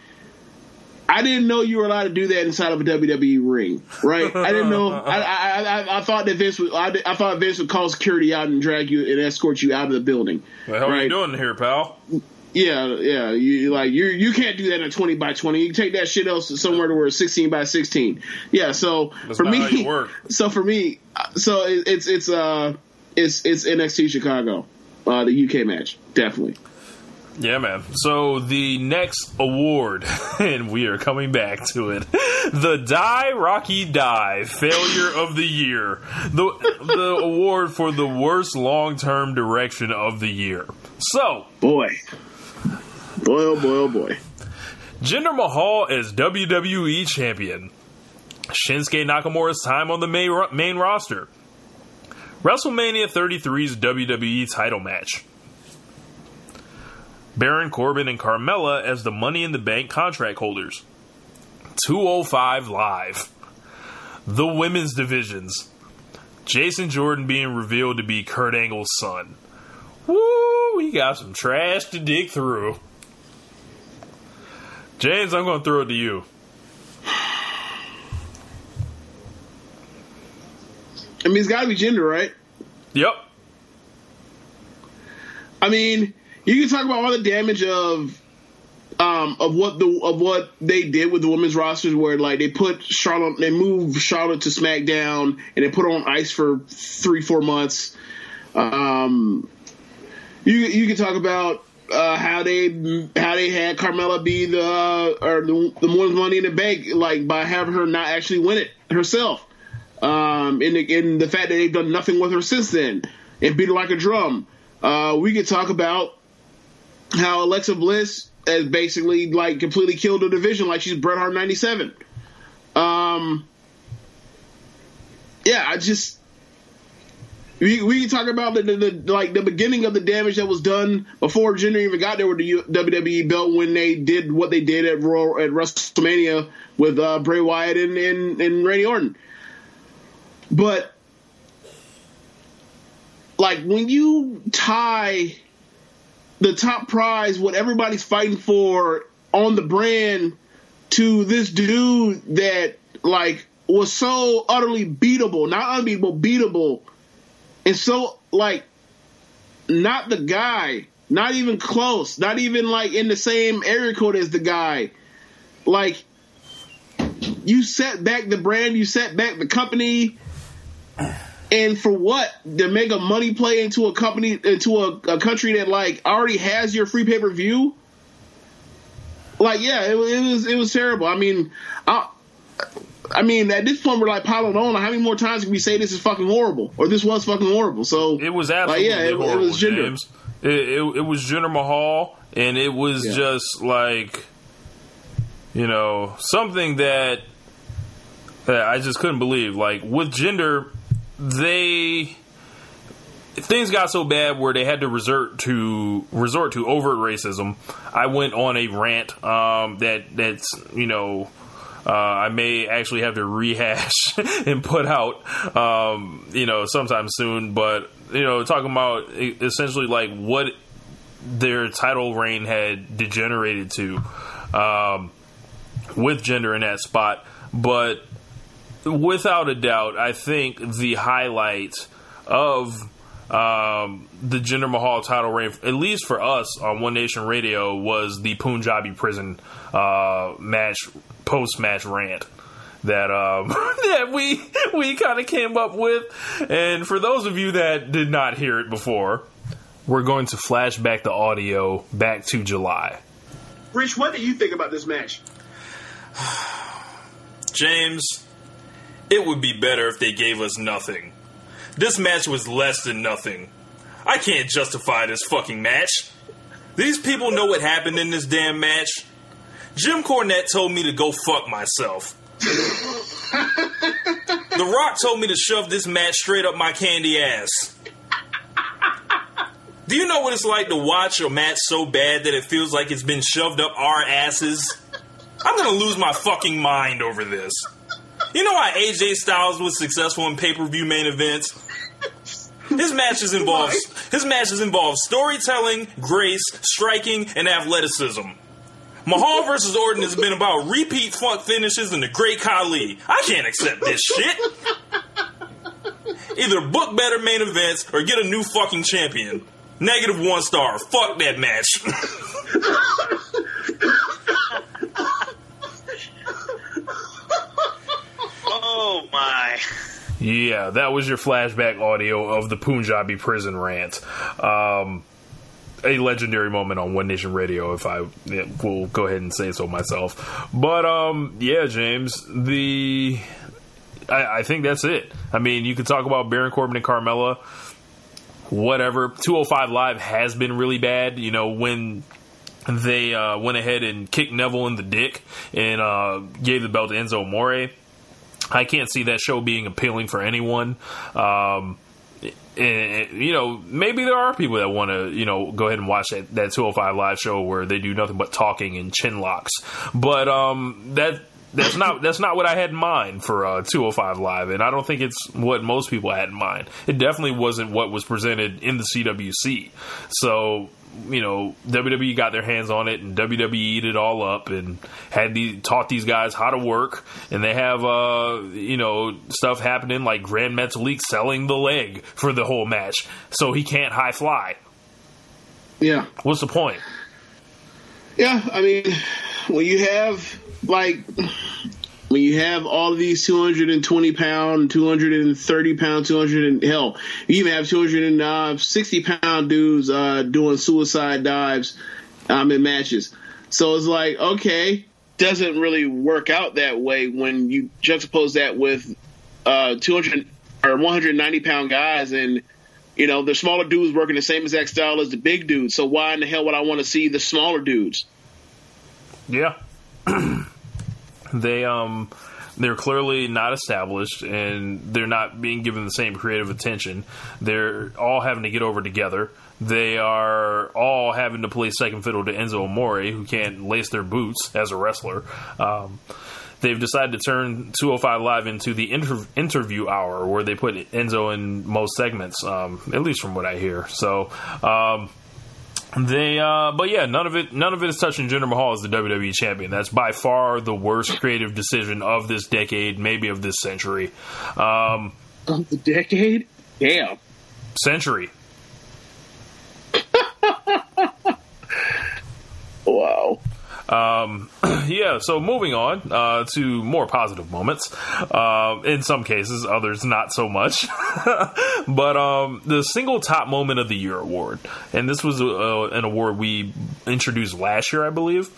I didn't know you were allowed to do that inside of a WWE ring, right? I didn't know. [laughs] I, I, I, I thought that Vince would. I, I, thought Vince would call security out and drag you and escort you out of the building. What the hell right? are you doing here, pal? Yeah, yeah. You like you you can't do that in a twenty by twenty. You can take that shit else somewhere to where it's sixteen by sixteen. Yeah. So That's for me, how you work. [laughs] so for me, so it, it's it's uh it's it's NXT Chicago, uh the UK match definitely. Yeah, man. So the next award, [laughs] and we are coming back to it, the Die Rocky Die Failure of the Year, the the award for the worst long term direction of the year. So, Boy, boy, oh boy, oh boy. Jinder Mahal as WWE champion, Shinsuke Nakamura's time on the main, main roster, WrestleMania 33's WWE title match. Baron Corbin and Carmella as the Money in the Bank contract holders. 205 Live. The women's divisions. Jason Jordan being revealed to be Kurt Angle's son. Woo, we got some trash to dig through. James, I'm going to throw it to you. I mean, it's got to be Jinder, right? Yep. I mean, you can talk about all the damage of um, of what the of what they did with the women's rosters, where like they put Charlotte, they moved Charlotte to SmackDown, and they put her on ice for three four months. Um, you you can talk about uh, how they how they had Carmella be the uh, or the, the women's money in the bank, like by having her not actually win it herself. Um, and the, in the fact that they've done nothing with her since then and beat her like a drum. Uh, we could talk about how Alexa Bliss has basically like completely killed the division, like she's Bret Hart '97. Um, yeah, I just we we can talk about the, the, the like the beginning of the damage that was done before Jinder even got there with the WWE belt when they did what they did at Raw, at WrestleMania with uh, Bray Wyatt and, and and Randy Orton. But like when you tie the top prize, what everybody's fighting for on the brand, to this dude that like was so utterly beatable, not unbeatable, beatable, and so like not the guy, not even close, not even like in the same area code as the guy. Like you set back the brand, you set back the company, and for what? To make a money play into a company, into a, a country that like already has your free pay per view. Like, yeah, it, it was it was terrible. I mean, I, I mean, at this point, we're like piling on. How many more times can we say this is fucking horrible or this was fucking horrible? So It was like, absolutely yeah, it, it was Jinder. James. It, it, it was Jinder Mahal, and it was Yeah. just like, you know, something that, that I just couldn't believe. Like with Jinder, they things got so bad where they had to resort to resort to overt racism. I went on a rant um, that that's you know. Uh, I may actually have to rehash [laughs] and put out, um, you know, sometime soon. But you know, talking about essentially like what their title reign had degenerated to um, with Jinder in that spot. But without a doubt, I think the highlight of um, the Jinder Mahal title reign, at least for us on One Nation Radio, was the Punjabi prison uh, match, post match rant that um, [laughs] that we we kind of came up with. And for those of you that did not hear it before, we're going to flash back the audio back to July. Rich, what do you think about this match? [sighs] James, it would be better if they gave us nothing. This match was less than nothing. I can't justify this fucking match. These people know what happened in this damn match. Jim Cornette told me to go fuck myself. the Rock told me to shove this match straight up my candy ass. Do you know what it's like to watch a match so bad that it feels like it's been shoved up our asses? I'm gonna lose my fucking mind over this. You know why AJ Styles was successful in pay-per-view main events? His matches [laughs] involve his matches involve storytelling, grace, striking, and athleticism. Mahal versus Orton has been about repeat funk finishes and the great Khali. I can't accept this shit. Either book better main events or get a new fucking champion. Negative one star. Fuck that match. [laughs] Oh my. Yeah, that was your flashback audio of the Punjabi prison rant. Um, a legendary moment on One Nation Radio, if I will go ahead and say so myself. But um, yeah, James, the I, I think that's it. I mean, you could talk about Baron Corbin and Carmella, whatever. 205 Live has been really bad. You know when they uh, went ahead and kicked Neville in the dick and uh, gave the belt to Enzo Amore. I can't see that show being appealing for anyone. Um, and, you know, maybe there are people that want to, you know, go ahead and watch that, that 205 live show where they do nothing but talking and chin locks. But um, that that's not that's not what I had in mind for uh, 205 live, and I don't think it's what most people had in mind. It definitely wasn't what was presented in the CWC. So you know WWE got their hands on it and WWE ate it all up and had these taught these guys how to work and they have uh you know stuff happening like Gran Metalik selling the leg for the whole match so he can't high fly. Yeah. What's the point? Yeah, I mean, when you have like when you have all of these 220 pound, 230 pound, 200 and hell, you even have 260 pound dudes uh, doing suicide dives um, in matches. So it's like, okay, doesn't really work out that way when you juxtapose that with uh, 200 or 190 pound guys and you know the smaller dudes working the same exact style as the big dudes. So why in the hell would I want to see the smaller dudes? Yeah. [clears throat] they um they're clearly not established and they're not being given the same creative attention. They're all having to get over together. They are all having to play second fiddle to Enzo Amore, who can't lace their boots as a wrestler. Um, they've decided to turn 205 Live into the inter- interview hour, where they put Enzo in most segments, um, at least from what I hear. So. Um, they, uh, but yeah, none of it, none of it is touching Jinder Mahal as the WWE champion. That's by far the worst creative decision of this decade, maybe of this century. Um, Of the decade? Damn. century. Wow. Um, [clears throat] yeah, so moving on uh, to more positive moments. Uh, in some cases, others not so much. [laughs] but um, the single top moment of the year award, and this was uh, an award we introduced last year, I believe.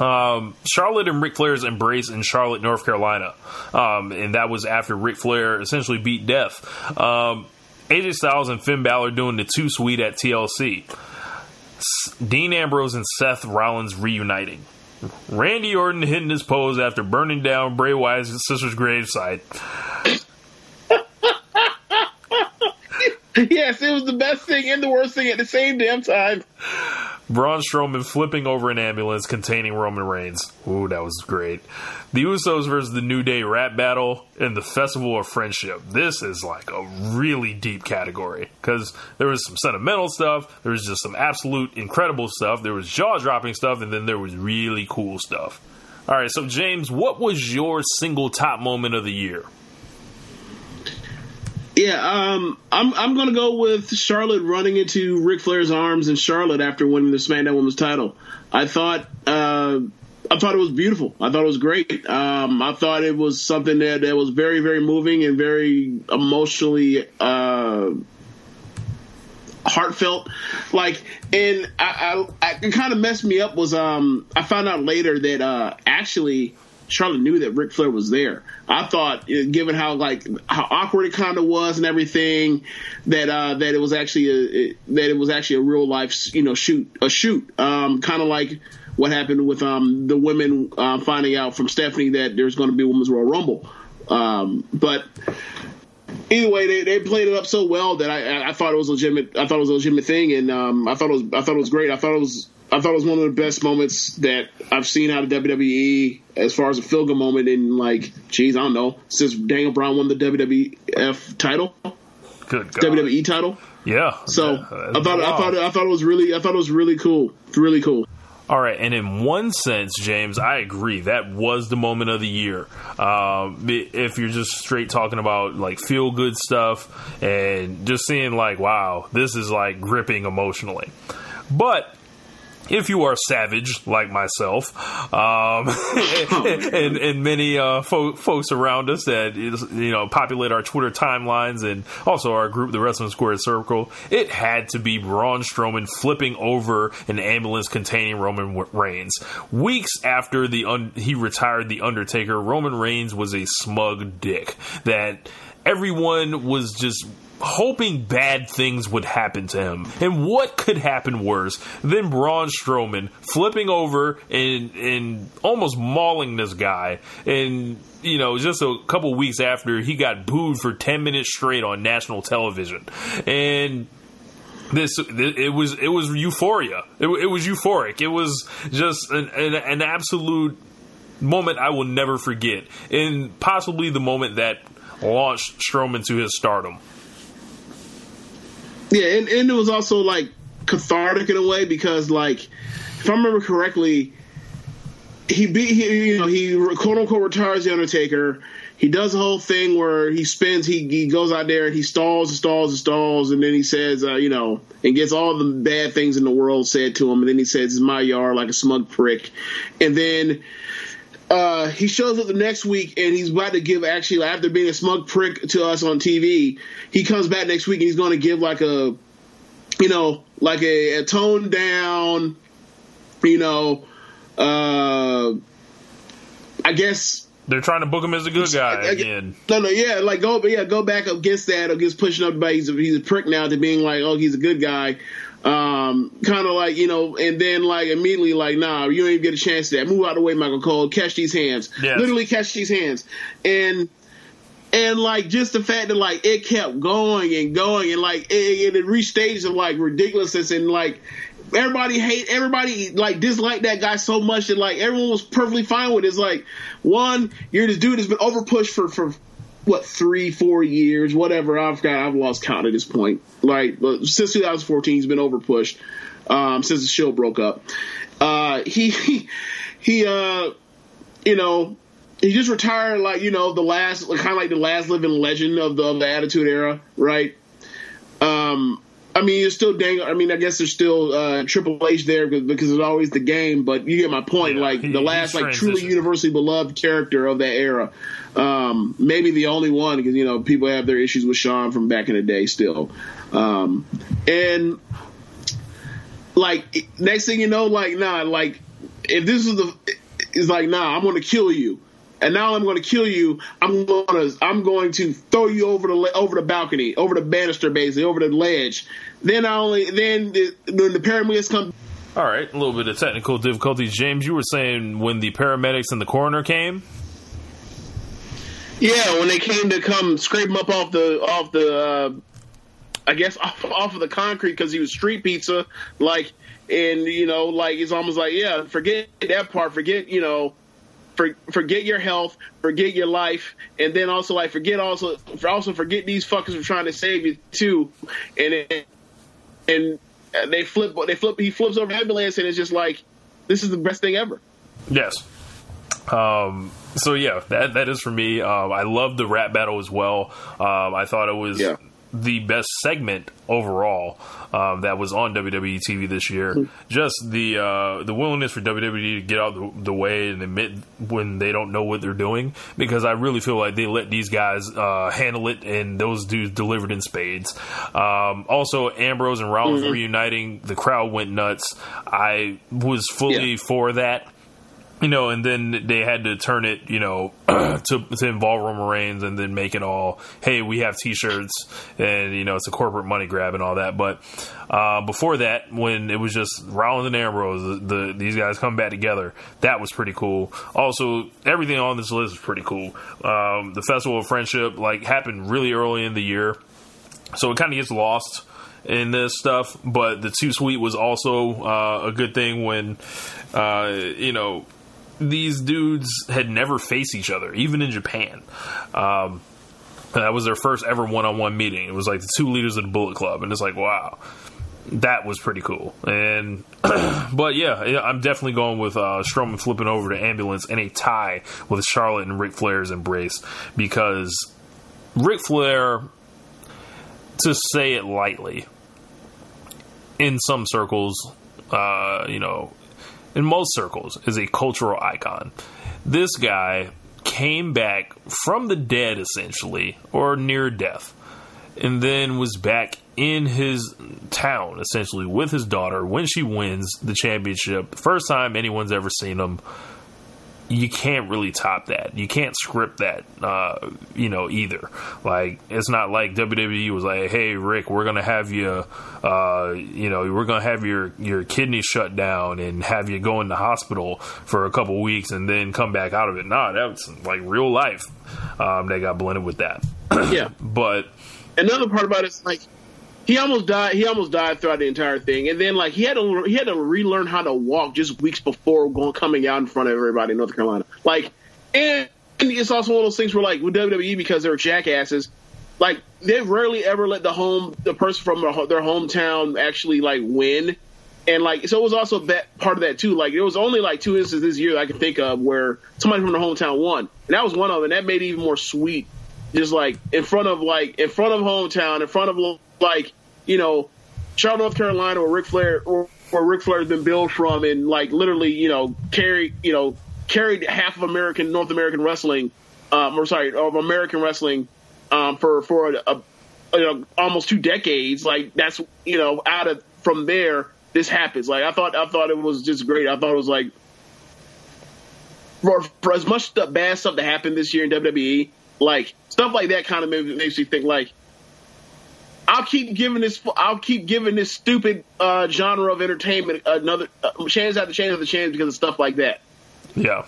Um, Charlotte and Ric Flair's embrace in Charlotte, North Carolina, um, and that was after Ric Flair essentially beat death. Um, AJ Styles and Finn Balor doing the two sweet at TLC. Dean Ambrose and Seth Rollins reuniting. Randy Orton hitting his pose after burning down Bray Wyatt's sister's gravesite. [laughs] yes, it was the best thing and the worst thing at the same damn time. Braun Strowman flipping over an ambulance containing Roman Reigns. Ooh, that was great. The Usos versus the New Day rap battle and the Festival of Friendship. This is like a really deep category because there was some sentimental stuff, there was just some absolute incredible stuff, there was jaw dropping stuff, and then there was really cool stuff. All right, so James, what was your single top moment of the year? Yeah, um, I'm I'm gonna go with Charlotte running into Ric Flair's arms and Charlotte after winning the SmackDown Women's title. I thought uh, I thought it was beautiful. I thought it was great. Um, I thought it was something that, that was very very moving and very emotionally uh, heartfelt. Like, and I, I, I it kind of messed me up was um I found out later that uh actually Charlotte knew that Ric Flair was there. I thought, uh, given how like how awkward it kind of was and everything, that uh, that it was actually a it, that it was actually a real life you know shoot a shoot, um, kind of like what happened with um, the women uh, finding out from Stephanie that there's going to be a women's Royal Rumble. Um, but anyway, they, they played it up so well that I, I thought it was legitimate. I thought it was a legitimate thing, and um, I thought it was I thought it was great. I thought it was I thought it was one of the best moments that I've seen out of WWE as far as a feel good moment in like, geez, I don't know, since Daniel Bryan won the WWF title, Good God. WWE title. Yeah. So Yeah, I thought I thought I thought it was really I thought it was really cool, really cool. All right, and in one sense, James, I agree. That was the moment of the year. Um, if you're just straight talking about like feel good stuff and just seeing like, wow, this is like gripping emotionally. But if you are savage like myself, um, [laughs] and, and many uh, fo- folks around us that is, you know populate our Twitter timelines and also our group, the Wrestling Squared Circle, it had to be Braun Strowman flipping over an ambulance containing Roman Reigns. Weeks after the un- he retired the Undertaker, Roman Reigns was a smug dick that everyone was just hoping bad things would happen to him. And what could happen worse than Braun Strowman flipping over and and almost mauling this guy and you know, just a couple weeks after he got booed for 10 minutes straight on national television. And this it was it was euphoria. It, it was euphoric. It was just an, an, an absolute moment I will never forget, and possibly the moment that launched Strowman to his stardom. Yeah, and, and it was also like cathartic in a way because like if I remember correctly, he beat he, you know he quote unquote retires the Undertaker. He does the whole thing where he spins, he, he goes out there and he stalls and stalls and stalls, and then he says, uh, you know, and gets all the bad things in the world said to him, and then he says, "It's my yard," like a smug prick, and then uh, he shows up the next week and he's about to give actually after being a smug prick to us on TV, he comes back next week and he's going to give like a, you know, like a, a toned down, you know, uh, I guess They're trying to book him as a good guy I- I- again. no, no, yeah, like go, yeah, go back against that, against pushing up. But he's a, he's a prick now to being like, oh, he's a good guy. Um, kind of like you know, and then like immediately like, nah, you don't even get a chance to that. Move out of the way, Michael Cole. Catch these hands. Yes. Literally catch these hands. And and like just the fact that like it kept going and going and like it, it reached stages of like ridiculousness and like everybody hate everybody like disliked that guy so much that like everyone was perfectly fine with it. It's like one, you're this dude that's been overpushed for for what three, four years, whatever. I've got I've lost count at this point. Like uh, since 2014, he's been overpushed. Um, since the show broke up, uh, he [laughs] he uh, you know he just retired like you know the last kind of like the last living legend of the of the Attitude Era, right? Um, I mean, you're still dang. I mean, I guess there's still uh, Triple H there because, because it's always the game. But you get my point. Yeah, like he- the last, like truly universally beloved character of that era. Um, maybe the only one because you know people have their issues with Shawn from back in the day still. Um, and like next thing you know, like nah, like if this is the, is like nah, I'm gonna kill you. And now I'm going to kill you. I'm going to I'm going to throw you over the over the balcony, over the banister, basically over the ledge. Then I only then the, when the paramedics come All right, a little bit of technical difficulties. James, you were saying when the paramedics and the coroner came. Yeah, when they came to come scrape him up off the off the, uh, I guess [laughs] off off of the concrete because he was street pizza, like, and you know, like it's almost like yeah, forget that part, forget you know, for, forget your health, forget your life, and then also like forget also also forget these fuckers from trying to save you too, and it, and they flip they flip he flips over ambulance and it's just like this is the best thing ever. Yes. Um, so yeah, that that is for me. Um, I love the rap battle as well. Um, I thought it was Yeah. The best segment overall um, that was on WWE TV this year. Just the uh, the willingness for WWE to get out the, the, way and admit when they don't know what they're doing, because I really feel like they let these guys uh, handle it, and those dudes delivered in spades. Um, also, Ambrose and Rollins mm-hmm. reuniting, the crowd went nuts. I was fully yeah. for that you know, and then they had to turn it, you know, [clears throat] to, to involve Roman Reigns and then make it all, hey, we have T-shirts and you know it's a corporate money grab and all that. But uh, before that, when it was just Rollins and Ambrose, the, the, these guys come back together, that was pretty cool. Also, everything on this list is pretty cool. Um, the Festival of Friendship like happened really early in the year, so it kind of gets lost in this stuff. But the Too Sweet was also uh, a good thing when uh, you know these dudes had never faced each other, even in Japan. Um, that was their first ever one-on-one meeting. It was like the two leaders of the Bullet Club, and it's like, wow, that was pretty cool. And [clears throat] but yeah, I'm definitely going with uh, Strowman flipping over to ambulance and a tie with Charlotte and Ric Flair's embrace because Ric Flair, to say it lightly, in some circles, uh, you know, in most circles, is a cultural icon. This guy came back from the dead, essentially, or near death, and then was back in his town, essentially, with his daughter when she wins the championship. First time anyone's ever seen him you can't really top that. You can't script that, uh, you know, either. Like, it's not like WWE was like, "Hey, Ric, we're gonna have you, uh, you know, we're gonna have your your kidney shut down and have you go in the hospital for a couple weeks and then come back out of it." Nah, that's like real life. Um, they got blended with that. yeah, [clears throat] but another part about it is like he almost died. He almost died throughout the entire thing, and then like he had to he had to relearn how to walk just weeks before going coming out in front of everybody in North Carolina. Like, and it's also one of those things where like with WWE because they're jackasses. Like they rarely ever let the home the person from their, hometown actually like win, and like so it was also that part of that too. Like there was only like two instances this year I can think of where somebody from their hometown won, and that was one of them. And that made it even more sweet just like in front of like in front of hometown, in front of like you know Charlotte, North Carolina, where Ric Flair or where Ric Flair has been built from, and like literally you know carry you know carried half of American North American wrestling, um, or sorry, of American wrestling um, for for a, a, you know almost two decades. Like that's you know out of from there this happens. Like I thought I thought it was just great. I thought it was like for, for as much the bad stuff that happened this year in WWE, like stuff like that kind of makes, makes you think like I'll keep giving this I'll keep giving this stupid uh, genre of entertainment another uh, chance after chance after chance because of stuff like that. Yeah.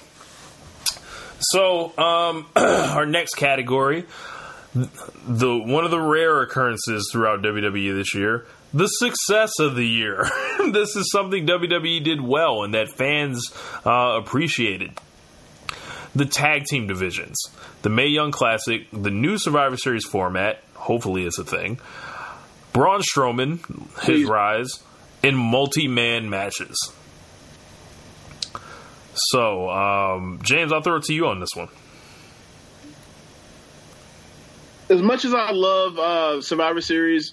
So um, [clears throat] our next category, the one of the rare occurrences throughout WWE this year, the success of the year. [laughs] this is something WWE did well and that fans uh, appreciated. The tag team divisions the Mae Young Classic, the new Survivor Series format, hopefully it's a thing, Braun Strowman, his Please. rise, in multi man matches. So, um, James, I'll throw it to you on this one. As much as I love uh, Survivor Series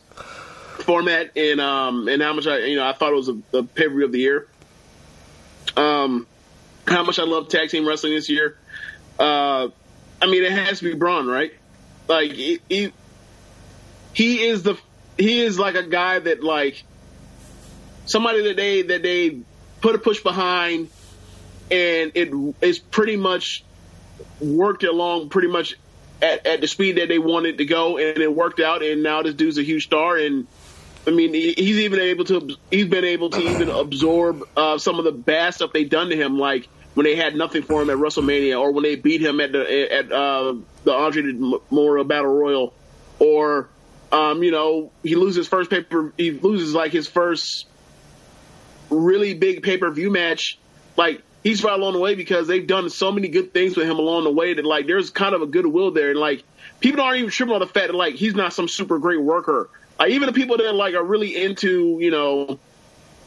format and um, and how much I you know I thought it was a, a pay per view of the year, um, how much I love tag team wrestling this year. Uh, I mean, it has to be Braun, right? Like he, he, he is the he is like a guy that like somebody that they that they put a push behind, and it is pretty much worked along pretty much at, at the speed that they wanted to go, and it worked out. And now this dude's a huge star, and I mean, he's even able to he's been able to even absorb uh, some of the bad stuff they've done to him, like when they had nothing for him at WrestleMania, or when they beat him at the at uh, the Andre Memorial Battle Royal, or um, you know he loses first paper, he loses like his first really big pay per view match. Like he's right along the way because they've done so many good things with him along the way that like there's kind of a goodwill there, and like people aren't even tripping on the fact that like he's not some super great worker. Like even the people that like are really into you know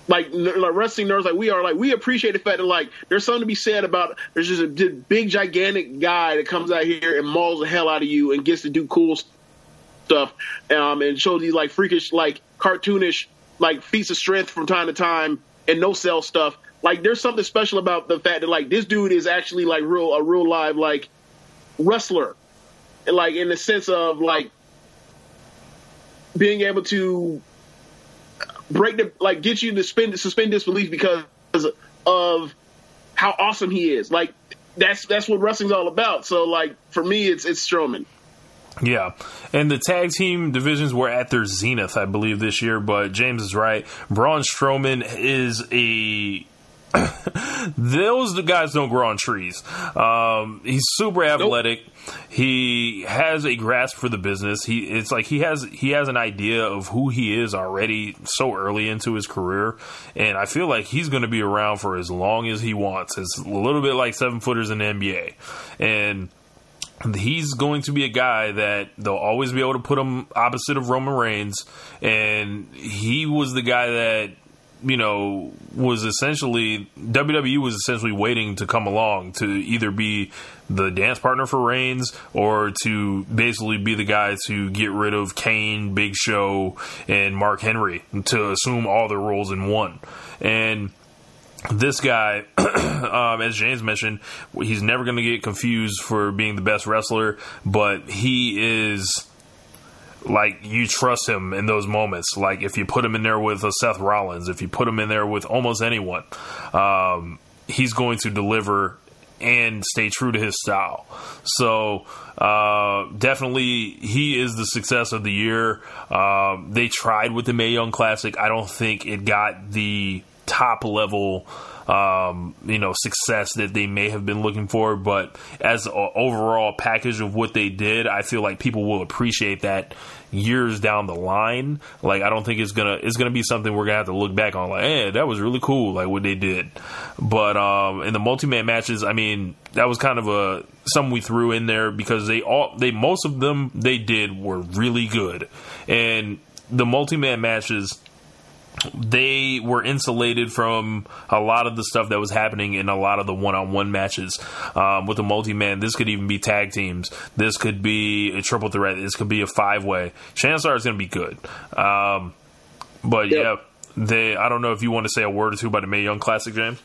like, like wrestling nerds like we are, like we appreciate the fact that like there's something to be said about there's just a big gigantic guy that comes out here and mauls the hell out of you and gets to do cool stuff, um, and shows these like freakish, like cartoonish, like feats of strength from time to time, and no cell stuff. Like there's something special about the fact that like this dude is actually like real a real live like wrestler, like in the sense of like being able to break the like get you to suspend suspend disbelief because of how awesome he is. Like that's that's what wrestling's all about. So like for me, it's it's Strowman. Yeah, and the tag team divisions were at their zenith, I believe, this year. But James is right. Braun Strowman is a [coughs] those guys don't grow on trees. Um, he's super athletic. Nope. He has a grasp for the business. He it's like he has he has an idea of who he is already so early into his career, and I feel like he's going to be around for as long as he wants. It's a little bit like seven footers in the NBA, and he's going to be a guy that they'll always be able to put him opposite of Roman Reigns, and he was the guy that you know, was essentially WWE was essentially waiting to come along to either be the dance partner for Reigns or to basically be the guy to get rid of Kane, Big Show, and Mark Henry to assume all their roles in one. And this guy, [clears throat] um, as James mentioned, he's never going to get confused for being the best wrestler, but he is like you trust him in those moments. Like if you put him in there with a Seth Rollins, if you put him in there with almost anyone, um, he's going to deliver and stay true to his style. So uh, definitely, he is the success of the year. Uh, they tried with the Mae Young Classic. I don't think it got the top level um, you know, success that they may have been looking for. But as an overall package of what they did, I feel like people will appreciate that years down the line. Like I don't think it's gonna it's gonna be something we're gonna have to look back on. Like, hey, that was really cool, like what they did. But um, in the multi man matches, I mean, that was kind of a something we threw in there because they all they most of them they did were really good, and the multi man matches they were insulated from a lot of the stuff that was happening in a lot of the one-on-one matches um, with the multi-man. This could even be tag teams. This could be a triple threat. This could be a five-way. Chancellor is going to be good. Um, but yep. yeah, they. I don't know if you want to say a word or two about the Mae Young Classic, James.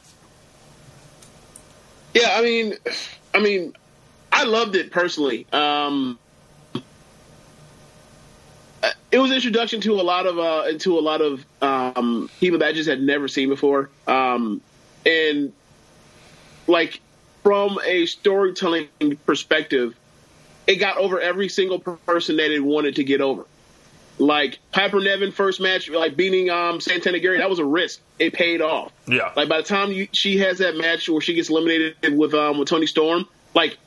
Yeah, I mean, I mean, I loved it personally. Um, it was introduction to a lot of uh, into a lot of um, people that I just had never seen before, um, and like from a storytelling perspective, it got over every single person that it wanted to get over. Like Piper Niven first match, like beating um, Santana Garrett, that was a risk. It paid off. Yeah. Like by the time you, she has that match where she gets eliminated with um, with Toni Storm, like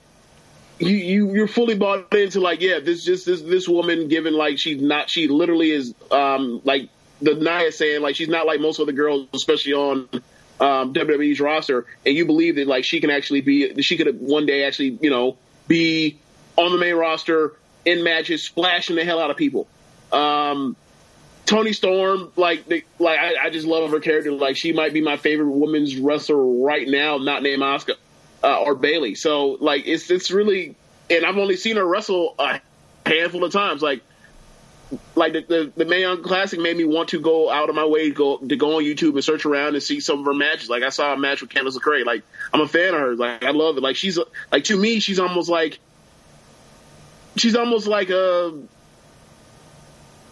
you, you you're fully bought into like yeah this just this this woman given like she's not she literally is um like the Nia saying like she's not like most of the girls especially on um, WWE's roster. And you believe that like she can actually be she could one day actually you know be on the main roster in matches splashing the hell out of people. Um Toni Storm, like, they, like I, I, just love her character. Like, she might be my favorite women's wrestler right now, not named Asuka uh, or Bayley. So like it's it's really, and I've only seen her wrestle a handful of times. Like like the the, the Mae Young Classic made me want to go out of my way to go to go on YouTube and search around and see some of her matches. Like I saw a match with Candice LeRae. Like I'm a fan of her. Like I love it. Like she's like to me she's almost like she's almost like a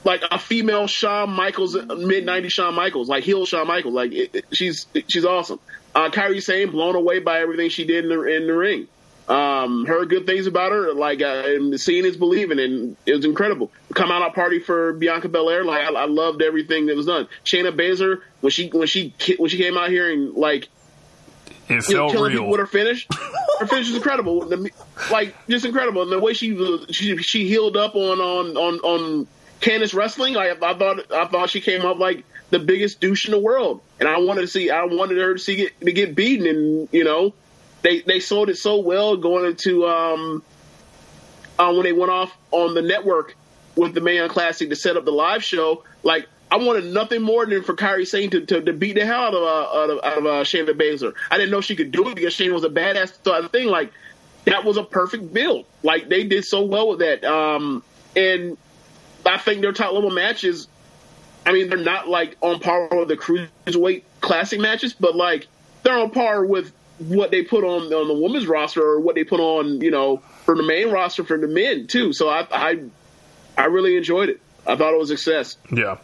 like a female Shawn Michaels, mid '90s Shawn Michaels, like heel Shawn Michaels. Like it, it, she's she's awesome. Uh, Kairi Sane blown away by everything she did in the in the ring. Um, heard good things about her, like uh, and seeing is believing, and it was incredible. Come out at party for Bianca Belair, like I, I loved everything that was done. Shayna Baszler when she when she when she came out here and like it you know, killing real. people with her finish. her finish is incredible. Like just incredible. And the way she she she healed up on on on on Candice wrestling, like I thought I thought she came up like the biggest douche in the world, and I wanted to see I wanted her to see get, to get beaten, and you know they they sold it so well going into um uh, when they went off on the network with the Mae Young Classic to set up the live show. Like I wanted nothing more than for Kairi Sane to, to, to beat the hell out of uh, out of, out of uh, Shayna Baszler. I didn't know she could do it because Shayna was a badass sort of thing. Like that was a perfect build. Like they did so well with that. Um, and I think their top level matches. I mean, they're not like on par with the cruiserweight classic matches, but like they're on par with what they put on on the women's roster or what they put on, you know, for the main roster for the men too. So I I, I really enjoyed it. I thought it was a success. Yeah.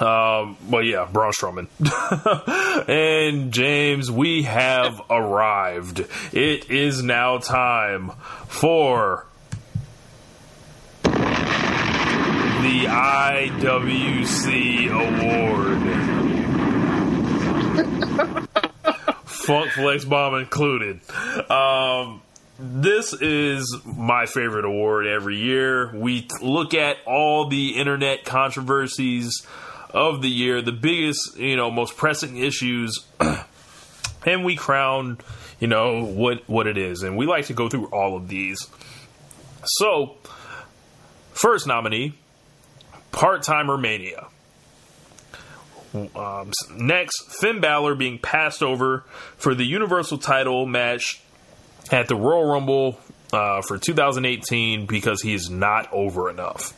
Um, well, yeah, Braun Strowman. [laughs] and James, we have arrived. It is now time for the IWC Award. [laughs] Funk Flex Bomb included. Um, this is my favorite award every year. We look at all the internet controversies of the year, the biggest, you know, most pressing issues, [clears throat] and we crown, you know, what what it is. And we like to go through all of these. So, first nominee, Part Timer Mania. Um, next, Finn Balor being passed over for the Universal title match at the Royal Rumble uh, for 2018 because he is not over enough.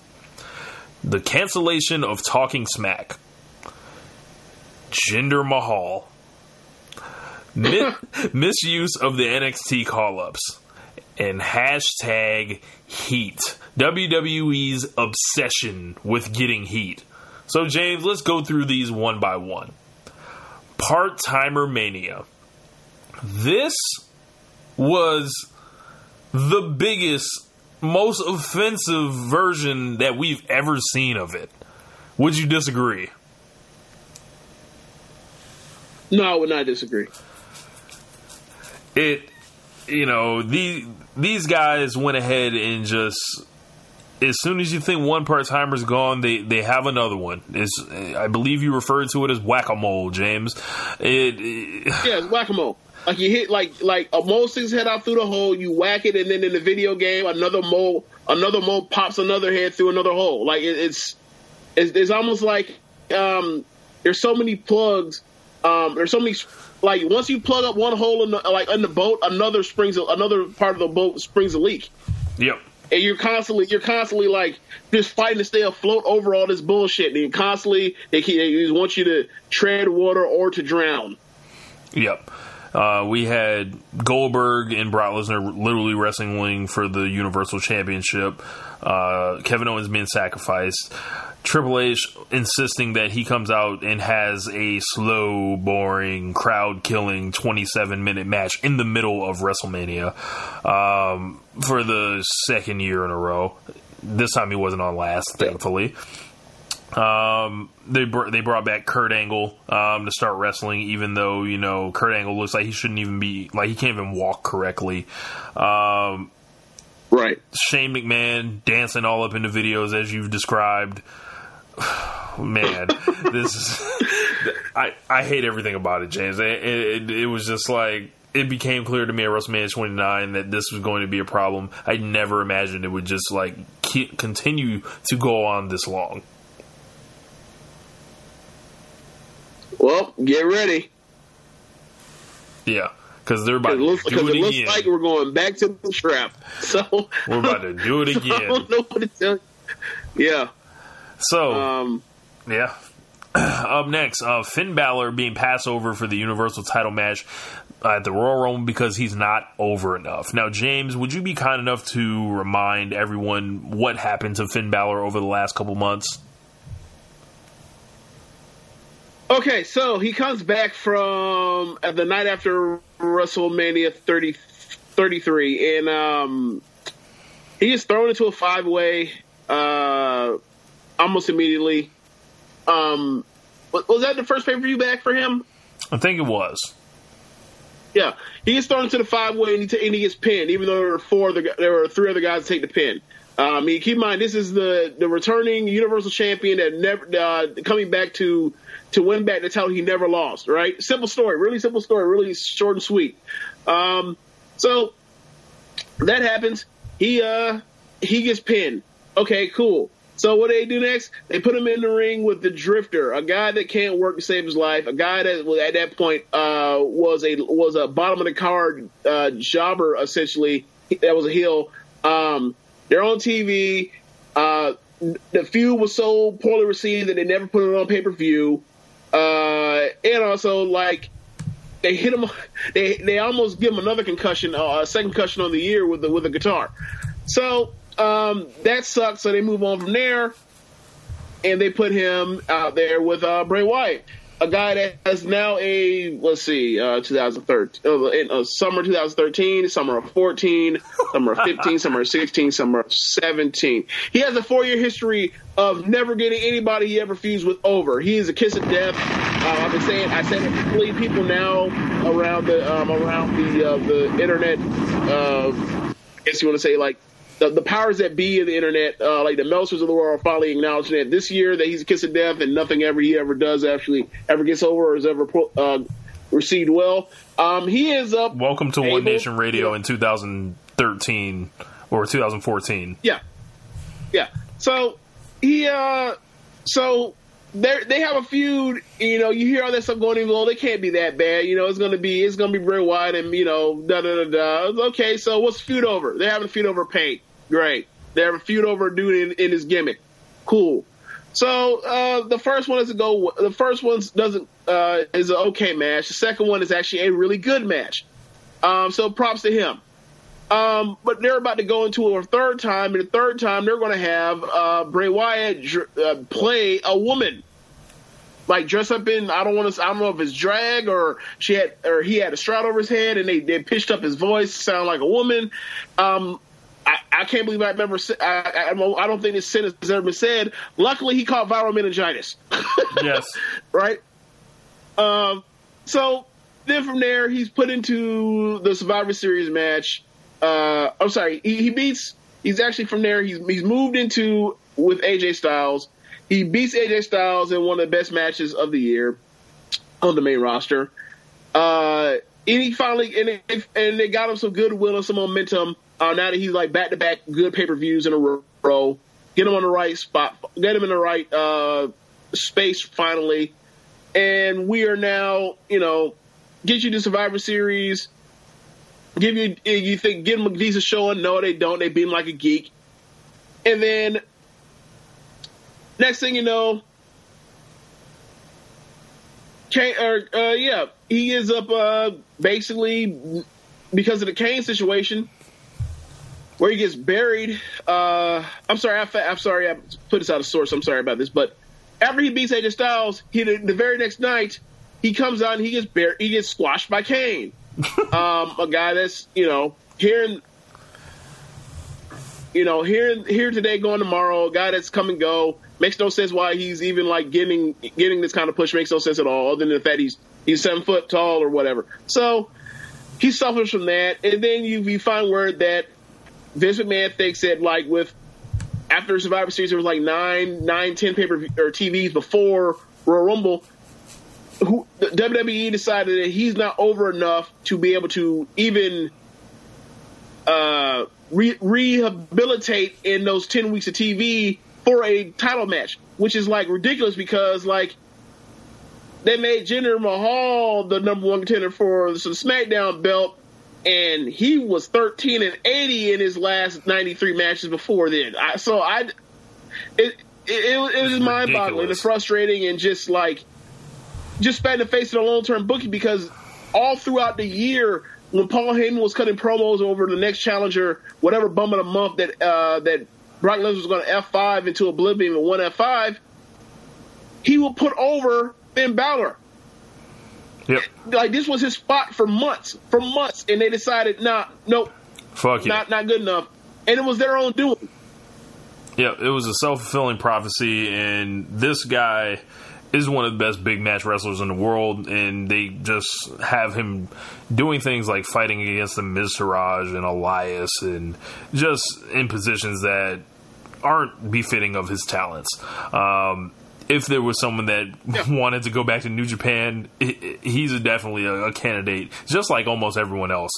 The cancellation of Talking Smack. Jinder Mahal. Mi- [laughs] misuse of the NXT call ups. And hashtag heat. WWE's obsession with getting heat. So, James, let's go through these one by one. Part timer mania. This was the biggest, most offensive version that we've ever seen of it. Would you disagree? No, I would not disagree. It, you know, the these guys went ahead and just as soon as you think one part timer's gone, they they have another one. It's, I believe you referred to it as whack a mole, James. It, it yeah, whack a mole. Like you hit like like a mole sticks head out through the hole, you whack it, and then in the video game, another mole another mole pops another head through another hole. Like it, it's, it's it's almost like um, there's so many plugs. Um, there's so many like once you plug up one hole in the, like in the boat, another springs another part of the boat springs a leak. Yep. And you're constantly you're constantly like just fighting to stay afloat over all this bullshit. And you constantly they, they want you to tread water or to drown. Yep. Uh, we had Goldberg and Brock Lesnar literally wrestling for the Universal Championship. Uh, Kevin Owens being sacrificed. Triple H insisting that he comes out and has a slow, boring, crowd killing 27 minute match in the middle of WrestleMania um, for the second year in a row. This time he wasn't on last, thankfully. Um, they br- they brought back Kurt Angle um, to start wrestling, even though you know Kurt Angle looks like he shouldn't even be like he can't even walk correctly. Um, right. Shane McMahon dancing all up in the videos as you've described. [sighs] Man, [laughs] this is I I hate everything about it, James. It, it, it was just like it became clear to me at WrestleMania 29 that this was going to be a problem. I never imagined it would just like continue to go on this long. Well, get ready. Yeah, because they're about looks, to do it, it looks again. like we're going back to the trap. [laughs] So we're about to do it [laughs] so I again. don't know what to tell you. Yeah. So, Um, yeah. [clears throat] Up next, uh, Finn Balor being passed over for the Universal title match at the Royal Rumble because he's not over enough. Now, James, would you be kind enough to remind everyone what happened to Finn Balor over the last couple months? Okay, so he comes back from uh, the night after WrestleMania 30, 33, and um, he is thrown into a five way uh, almost immediately. Um, was that the first pay per view back for him? I think it was. Yeah, he gets thrown into the five way and he, t- and he gets pinned, even though there were four other, there were three other guys to take the pin. Um, I mean, keep in mind this is the the returning Universal Champion that never uh, coming back to to win back the title he never lost. Right? Simple story, really simple story, really short and sweet. Um, so that happens. He uh he gets pinned. Okay, cool. So what do they do next? They put him in the ring with the Drifter, a guy that can't work to save his life, a guy that was- at that point uh, was a was a bottom of the card uh, jobber essentially. That was a heel. Um, they're on TV. Uh, the feud was so poorly received that they never put it on pay per view. Uh, and also like they hit him, [laughs] they they almost give him another concussion, uh, a second concussion on the year with the with the guitar. So um, that sucks. So they move on from there, and they put him out there with uh, Bray Wyatt a guy that has now a let's see, uh, 2013, uh, in, uh, summer 2013, summer of 14, summer of [laughs] 15, summer of 16, summer of 17. He has a four year history of never getting anybody he ever fused with over. He is a kiss of death. Uh, I've been saying, I said it people now around the um, around the uh, the internet. Uh, I guess you want to say like the, the powers that be of the internet, uh, like the Meltzers of the world, are finally acknowledging that this year that he's a kiss of death and nothing ever he ever does actually ever gets over or is ever uh, received well. Um, he is up. Welcome to able, One Nation Radio in 2013 or 2014. Yeah, yeah. So he, uh, so they they have a feud. You know, you hear all that stuff going on. Well, they can't be that bad. You know, it's gonna be it's gonna be Bray Wyatt and you know da da da da. Okay, so what's feud over? They're having a feud over paint. Great. They have a feud over a dude in, in his gimmick. Cool. So uh, the first one doesn't go. The first one doesn't uh, is an okay match. The second one is actually a really good match. Um, so props to him. Um, but they're about to go into a third time, and the third time they're going to have uh, Bray Wyatt uh, play a woman, like dress up in. I don't want to. I don't know if it's drag or she had or he had a strap over his head, and they they pitched up his voice to sound like a woman. Um, I, I, can't believe I've ever. I, I, I, don't think this sentence has ever been said. Luckily, he caught viral meningitis. [laughs] yes. Right. Um. So then from there, he's put into the Survivor Series match. Uh, I'm sorry. He, he beats. He's actually from there. He's he's moved into with AJ Styles. He beats AJ Styles in one of the best matches of the year on the main roster. Uh, and he finally and they, and they got him some goodwill and some momentum uh, now that he's like back to back good pay per views in a row, get him on the right spot, get him in the right uh, space finally, and we are now, you know, get you to Survivor Series. Give you, you think, give him a decent showing? No, they don't. They beat him like a geek, and then next thing you know, Kane, or uh, yeah, he is up uh, basically because of the Kane situation where he gets buried. Uh, I'm sorry, I, am sorry, I put this out of source. I'm sorry about this, but after he beats AJ Styles, he the, the very next night he comes out and he gets buried. He gets squashed by Kane, [laughs] um, a guy that's you know here in you know here here today, going tomorrow. A guy that's come and go makes no sense why he's even like getting getting this kind of push makes no sense at all, other than the fact he's he's seven foot tall or whatever. So he suffers from that, and then you, you find word that Vince McMahon thinks that like with after Survivor Series there was like nine, nine, ten paper or TVs before Royal Rumble. Who WWE decided that he's not over enough to be able to even uh, re- rehabilitate in those ten weeks of TV for a title match, which is like ridiculous because like they made Jinder Mahal the number one contender for the SmackDown belt and he was 13 and 80 in his last 93 matches before then. I, so I, it, it, it, it was mind boggling and frustrating and just like, just spat in the face of the long term booking because all throughout the year, when Paul Heyman was cutting promos over the next challenger, whatever bum of the month that, uh, that Brock Lesnar was going to F5 into oblivion with one F5, he will put over Finn Balor. Yep. Like this was his spot for months, for months, and they decided, nah, nope, fuck not not good enough, and it was their own doing. Yeah, it was a self fulfilling prophecy, and this guy is one of the best big match wrestlers in the world, and they just have him doing things like fighting against the Miztourage and Elias, and just in positions that aren't befitting of his talents. Um, if there was someone that yeah. [laughs] wanted to go back to New Japan, he's definitely a, a candidate, just like almost everyone else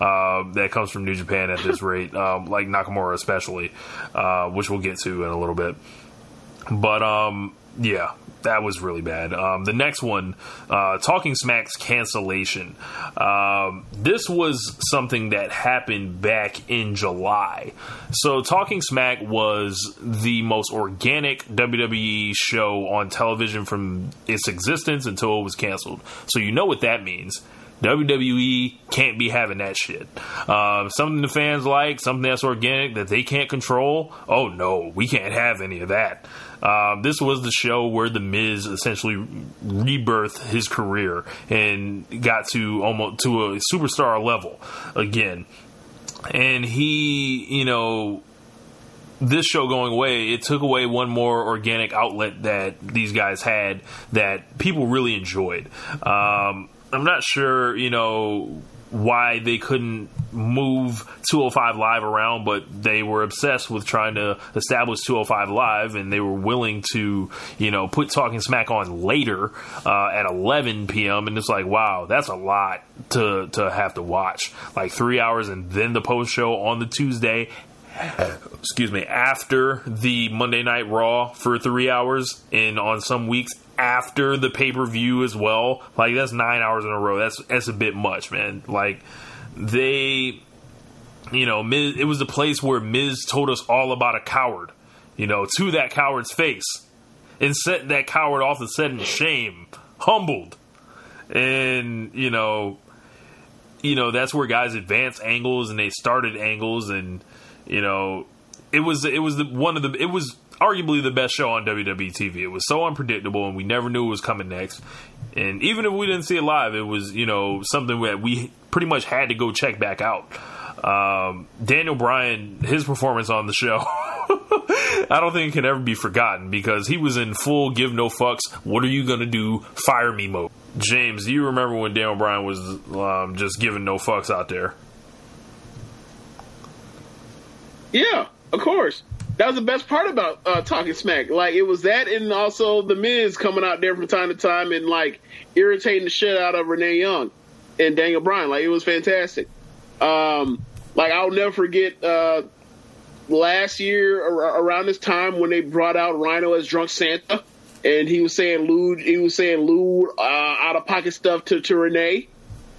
uh, that comes from New Japan at this [laughs] rate, um, like Nakamura especially, uh, which we'll get to in a little bit. But um, yeah, that was really bad. Um, the next one, uh, Talking Smack's cancellation. Um, this was something that happened back in July. So, Talking Smack was the most organic WWE show on television from its existence until it was canceled. So, you know what that means. WWE can't be having that shit. Uh, something the fans like, something that's organic that they can't control. Oh no, we can't have any of that. Um, this was the show where the Miz essentially rebirthed his career and got to almost to a superstar level again. And he, you know, this show going away, it took away one more organic outlet that these guys had that people really enjoyed. Um, I'm not sure, you know, why they couldn't move 205 Live around, but they were obsessed with trying to establish 205 Live, and they were willing to, you know, put Talking Smack on later uh, at 11 p.m. And it's like, wow, that's a lot to to have to watch, like three hours, and then the post show on the Tuesday. Excuse me, after the Monday Night Raw for three hours, and on some weeks after the pay per view as well. Like that's nine hours in a row. That's that's a bit much, man. Like they, you know, Miz, it was a place where Miz told us all about a coward, you know, to that coward's face, and set that coward off the set in shame, humbled, and you know, you know that's where guys advance angles and they started angles and you know it was it was the one of the it was arguably the best show on WWE TV. It was so unpredictable, and we never knew what was coming next. And even if we didn't see it live, it was you know something that we pretty much had to go check back out. Um, Daniel Bryan, his performance on the show, [laughs] I don't think it can ever be forgotten because he was in full give no fucks. What are you gonna do? Fire me mode. James, do you remember when Daniel Bryan was um, just giving no fucks out there? Yeah, of course. That was the best part about uh, Talking Smack. Like it was that, and also the Miz coming out there from time to time and like irritating the shit out of Renee Young and Daniel Bryan. Like it was fantastic. Um, like I'll never forget uh, last year ar- around this time when they brought out Rhino as Drunk Santa, and he was saying lewd, he was saying lewd, uh, out of pocket stuff to to Renee.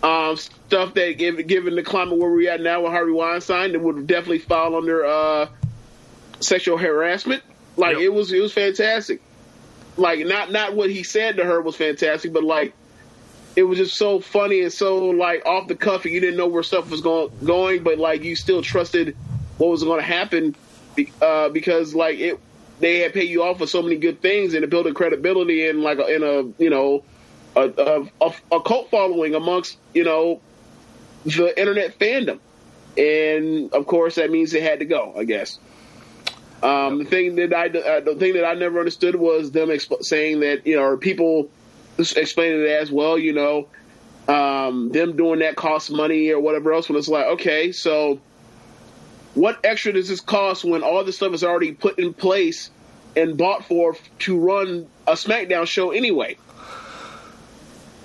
Um, stuff that, given the climate where we're at now with Harvey Weinstein, that would definitely fall under uh, sexual harassment. Like Yep. it was, it was fantastic. Like not not what he said to her was fantastic, but like it was just so funny and so like off the cuff, and you didn't know where stuff was going going, but like you still trusted what was going to happen uh, because like it they had paid you off for so many good things and it built a credibility and like a, in a you know a, a, a, a cult following amongst you know the internet fandom, and of course that means it had to go. I guess. Um, The thing that I uh, the thing that I never understood was them exp- saying that you know or people explaining it as well. You know, um, them doing that costs money or whatever else. When it's like, okay, so what extra does this cost when all this stuff is already put in place and bought for to run a SmackDown show anyway?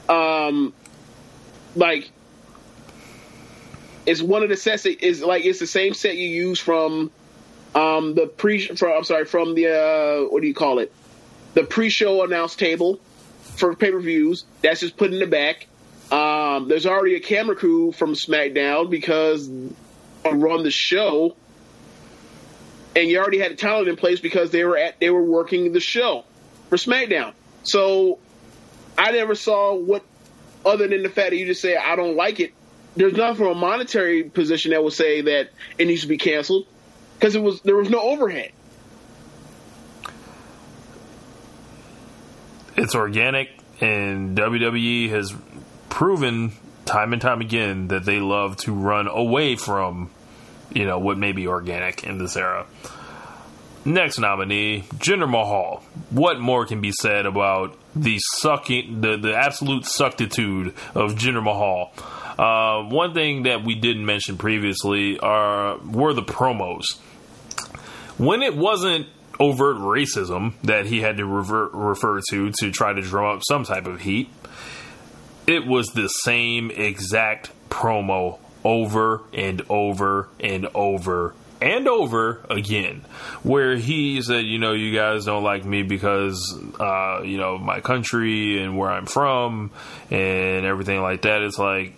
Um, like it's one of the sets is like it's the same set you use from um the pre from I'm sorry from the uh what do you call it? The pre-show announce table for pay-per-views that's just put in the back. Um there's already a camera crew from SmackDown because run the show. And you already had the talent in place because they were at they were working the show for SmackDown. So I never saw what other than the fact that you just say I don't like it there's nothing from a monetary position that would say that it needs to be canceled because it was there was no overhead. it's organic, and WWE has proven time and time again that they love to run away from, you know, what may be organic in this era. Next nominee, Jinder Mahal. What more can be said about the sucking, the, the absolute suctitude of Jinder Mahal? Uh, one thing that we didn't mention previously are were the promos when it wasn't overt racism that he had to revert, refer to to try to drum up some type of heat, it was the same exact promo over and over and over and over again, where he said, you know, you guys don't like me because, uh, you know, my country and where I'm from and everything like that. It's like,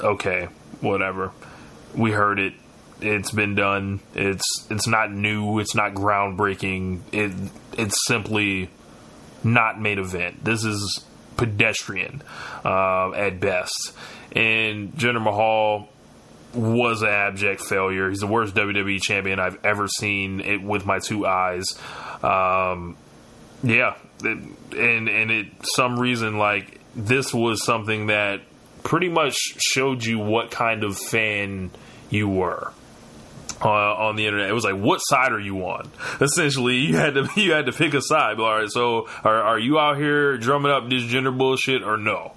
okay, whatever. We heard it. It's been done. It's it's not new. It's not groundbreaking. It it's simply not main event. This is pedestrian uh, at best. And Jinder Mahal was an abject failure. He's the worst WWE champion I've ever seen it with my two eyes. Um, yeah, it, and and it some reason like this was something that pretty much showed you what kind of fan you were. Uh, on the internet, it was like, "What side are you on?" [laughs] Essentially, you had to [laughs] you had to pick a side. All right, so are, are you out here drumming up this Jinder bullshit or no?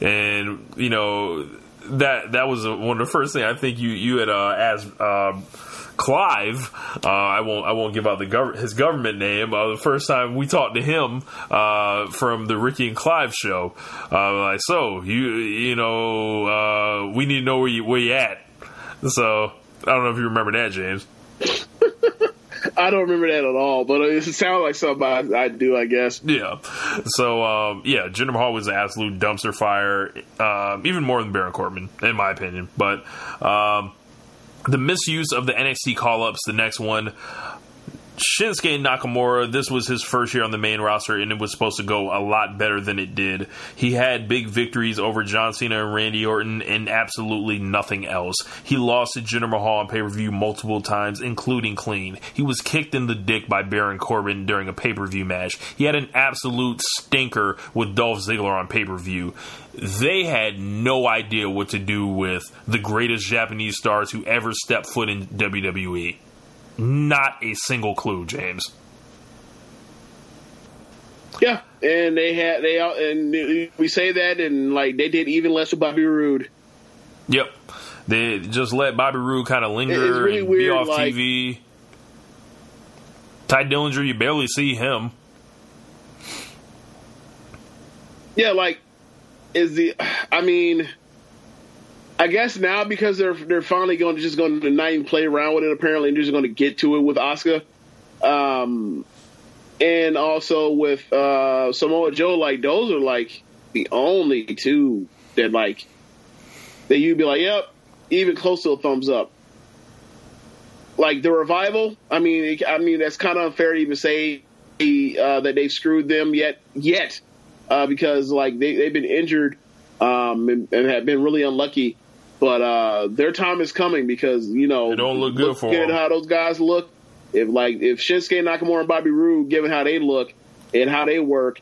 And you know that that was one of the first things I think you you had uh, asked uh, Clive. Uh, I won't I won't give out the gov- his government name. Uh, the first time we talked to him uh, from the Ricky and Clive show, uh, like so you you know we need to know where you where you at. So I don't know if you remember that, James. [laughs] I don't remember that at all, but it sounds like something I, I do, I guess. Yeah. So, um, yeah, Jinder Mahal was an absolute dumpster fire, um, even more than Baron Corbin, in my opinion. But um, the misuse of the NXT call ups, the next one, Shinsuke Nakamura, this was his first year on the main roster, and it was supposed to go a lot better than it did. He had big victories over John Cena and Randy Orton, and absolutely nothing else. He lost to Jinder Mahal on pay per view multiple times, including clean. He was kicked in the dick by Baron Corbin during a pay per view match. He had an absolute stinker with Dolph Ziggler on pay per view. They had no idea what to do with the greatest Japanese stars who ever stepped foot in WWE. Not a single clue, James. Yeah, and they had they and we say that and like they did even less with Bobby Roode. Yep, they just let Bobby Roode kind of linger really and weird, be off like, TV. Tye Dillinger, you barely see him. Yeah, like is the I mean I guess now because they're they're finally going to just going to not even play around with it apparently and just going to get to it with Asuka, um, and also with uh, Samoa Joe. Like those are like the only two that like that you'd be like, yep, even close to a thumbs up. Like the revival, I mean, I mean that's kind of unfair to even say uh, that they've screwed them yet, yet, uh, because like they they've been injured um, and, and have been really unlucky but uh, their time is coming because you know it don't look good look for them. How those guys look, if like if Shinsuke Nakamura and Bobby Roode, given how they look and how they work,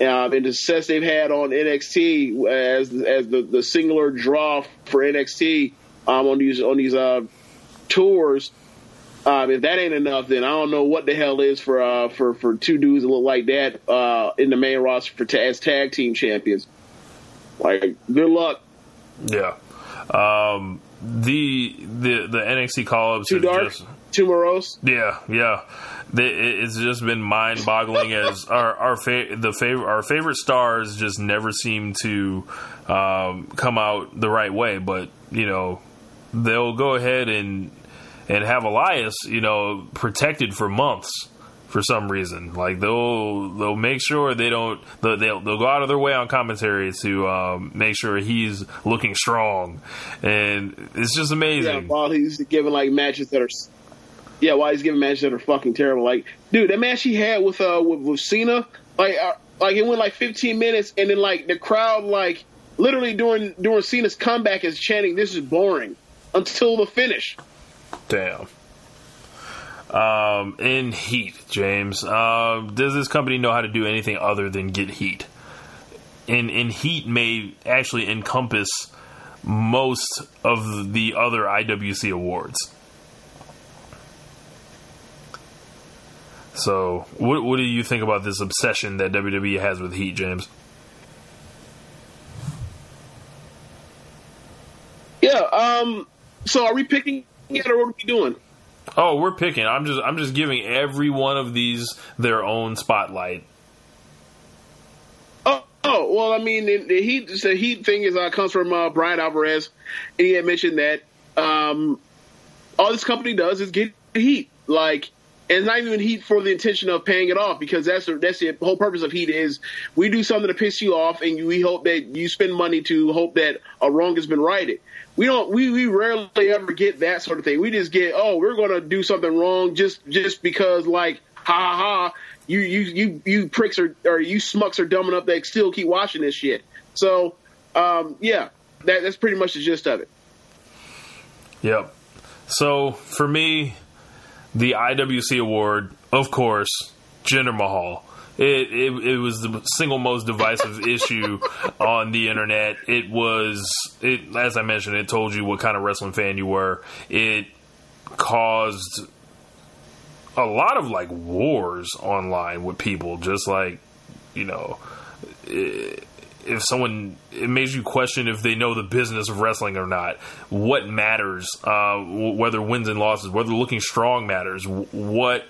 um, and the success they've had on NXT as as the, the singular draw for NXT um, on these on these uh, tours. Um, if that ain't enough, then I don't know what the hell is for uh, for for two dudes that look like that uh, in the main roster for as tag team champions. Like, good luck. Yeah. Um, the the the NXT call ups too dark, just, too morose. Yeah, yeah. it's just been mind boggling [laughs] as our our fa- the favorite our favorite stars just never seem to um, come out the right way. But you know they'll go ahead and and have Elias you know protected for months for some reason. Like they'll they'll make sure they don't they'll they'll, they'll go out of their way on commentary to um, make sure he's looking strong, and it's just amazing. Yeah, while he's giving like matches that are. Yeah, while he's giving matches that are fucking terrible. Like, dude, that match he had with uh with, with Cena, like, uh, like it went like 15 minutes, and then like the crowd, like, literally during during Cena's comeback is chanting, "This is boring," until the finish. Damn. Um, in heat, James, uh, does this company know how to do anything other than get heat? And, in heat may actually encompass most of the other IWC awards. So, what what do you think about this obsession that WWE has with heat, James? Yeah. Um. So, are we picking it, or what are we doing? Oh, we're picking. I'm just I'm just giving every one of these their own spotlight. Oh, oh well, I mean, the heat the heat thing is uh, comes from uh, Bryan Alvarez, and he had mentioned that um, all this company does is get heat. Like, and it's not even heat for the intention of paying it off because that's the, that's the whole purpose of heat is we do something to piss you off and we hope that you spend money to hope that a wrong has been righted. We don't we, we rarely ever get that sort of thing. We just get oh we're gonna do something wrong just just because like ha ha you you you you pricks are or you smucks are dumb enough that still keep watching this shit. So um, yeah, that, that's pretty much the gist of it. Yep. So for me, the IWC award, of course, Jinder Mahal. It, it it was the single most divisive [laughs] issue on the internet. It was it as I mentioned, it told you what kind of wrestling fan you were. It caused a lot of like wars online with people, just like you know. If someone it makes you question if they know the business of wrestling or not what matters uh, whether wins and losses whether looking strong matters what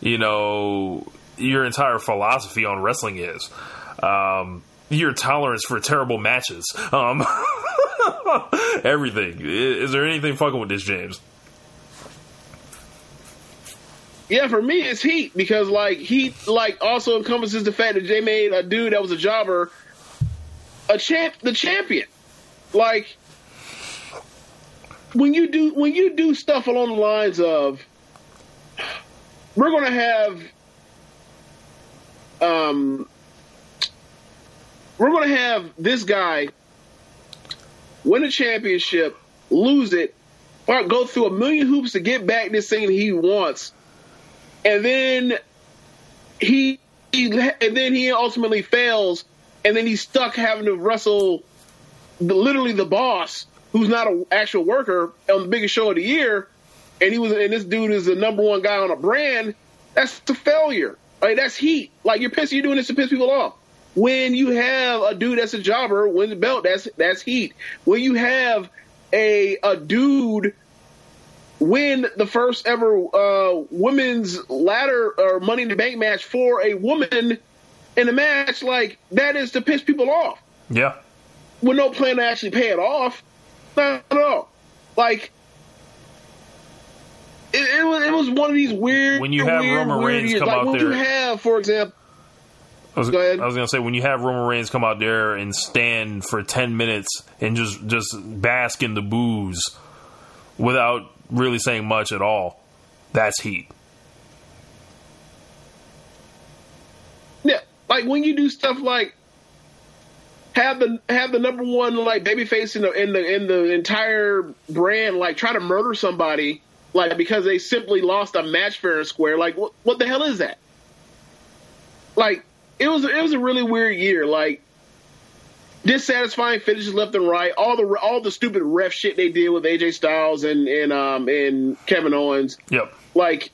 you know your entire philosophy on wrestling is. Um, your tolerance for terrible matches. Um, [laughs] everything. Is there anything fucking with this james? Yeah, for me it's heat because like heat like also encompasses the fact that they made a dude that was a jobber a champ, the champion. Like when you do when you do stuff along the lines of we're going to have um we're going to have this guy win a championship, lose it, go through a million hoops to get back this thing he wants, and then he, he and then he ultimately fails and then he's stuck having to wrestle the, literally the boss, who's not an actual worker, on the biggest show of the year, and he was and this dude is the number one guy on a brand. That's a failure. Like that's heat. Like you're pissed. You're doing this to piss people off. When you have a dude that's a jobber win the belt, that's that's heat. When you have a a dude win the first ever uh, women's ladder or Money in the Bank match for a woman in a match like that is to piss people off. Yeah. With no plan to actually pay it off. Not at all. Like it, it, was it was one of these weird when you have weird, Roman Reigns come like out when there. you have, for example, I was, Go ahead. I was gonna say when you have Roman Reigns come out there and stand for ten minutes and just just bask in the boos without really saying much at all, that's heat. Yeah, like when you do stuff like have the have the number one like babyface in the in the in the entire brand like try to murder somebody like because they simply lost a match fair and square. Like what what the hell is that? Like it was it was a really weird year. Like dissatisfying finishes left and right. All the all the stupid ref shit they did with AJ Styles and and um and Kevin Owens. Yep. Like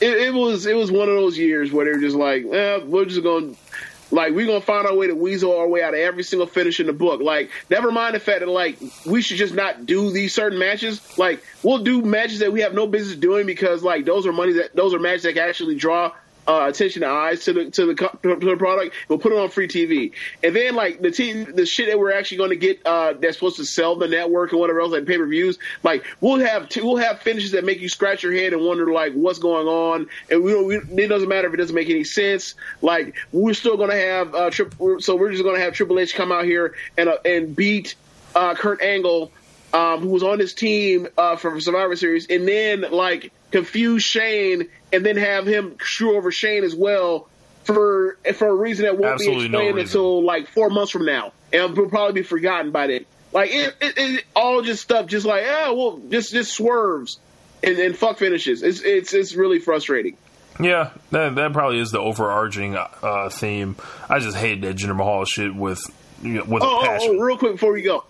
it, it was it was one of those years where they were just like, eh, we're just going to like we're gonna find our way to weasel our way out of every single finish in the book. Like, never mind the fact that like we should just not do these certain matches. Like, we'll do matches that we have no business doing because like those are money that those are matches that can actually draw uh, attention and eyes to the to the to the product. We'll put it on free TV, and then like the t- the shit that we're actually going to get uh, that's supposed to sell the network and whatever else like pay per views. Like we'll have t- we'll have finishes that make you scratch your head and wonder like what's going on, and we, we it doesn't matter if it doesn't make any sense. Like we're still going to have uh, tri- so we're just going to have Triple H come out here and uh, and beat uh, Kurt Angle. Um, who was on his team uh, for Survivor Series, and then like confuse Shane, and then have him screw over Shane as well for for a reason that won't Absolutely be explained reason. until like four months from now, and will probably be forgotten by then. Like it, it, it all just stuff, just like ah, well, just just swerves and, and fuck finishes. It's it's it's really frustrating. Yeah, that that probably is the overarching uh, theme. I just hate that Jinder Mahal shit with you know, with Oh, a oh, passion. oh, real quick before we go.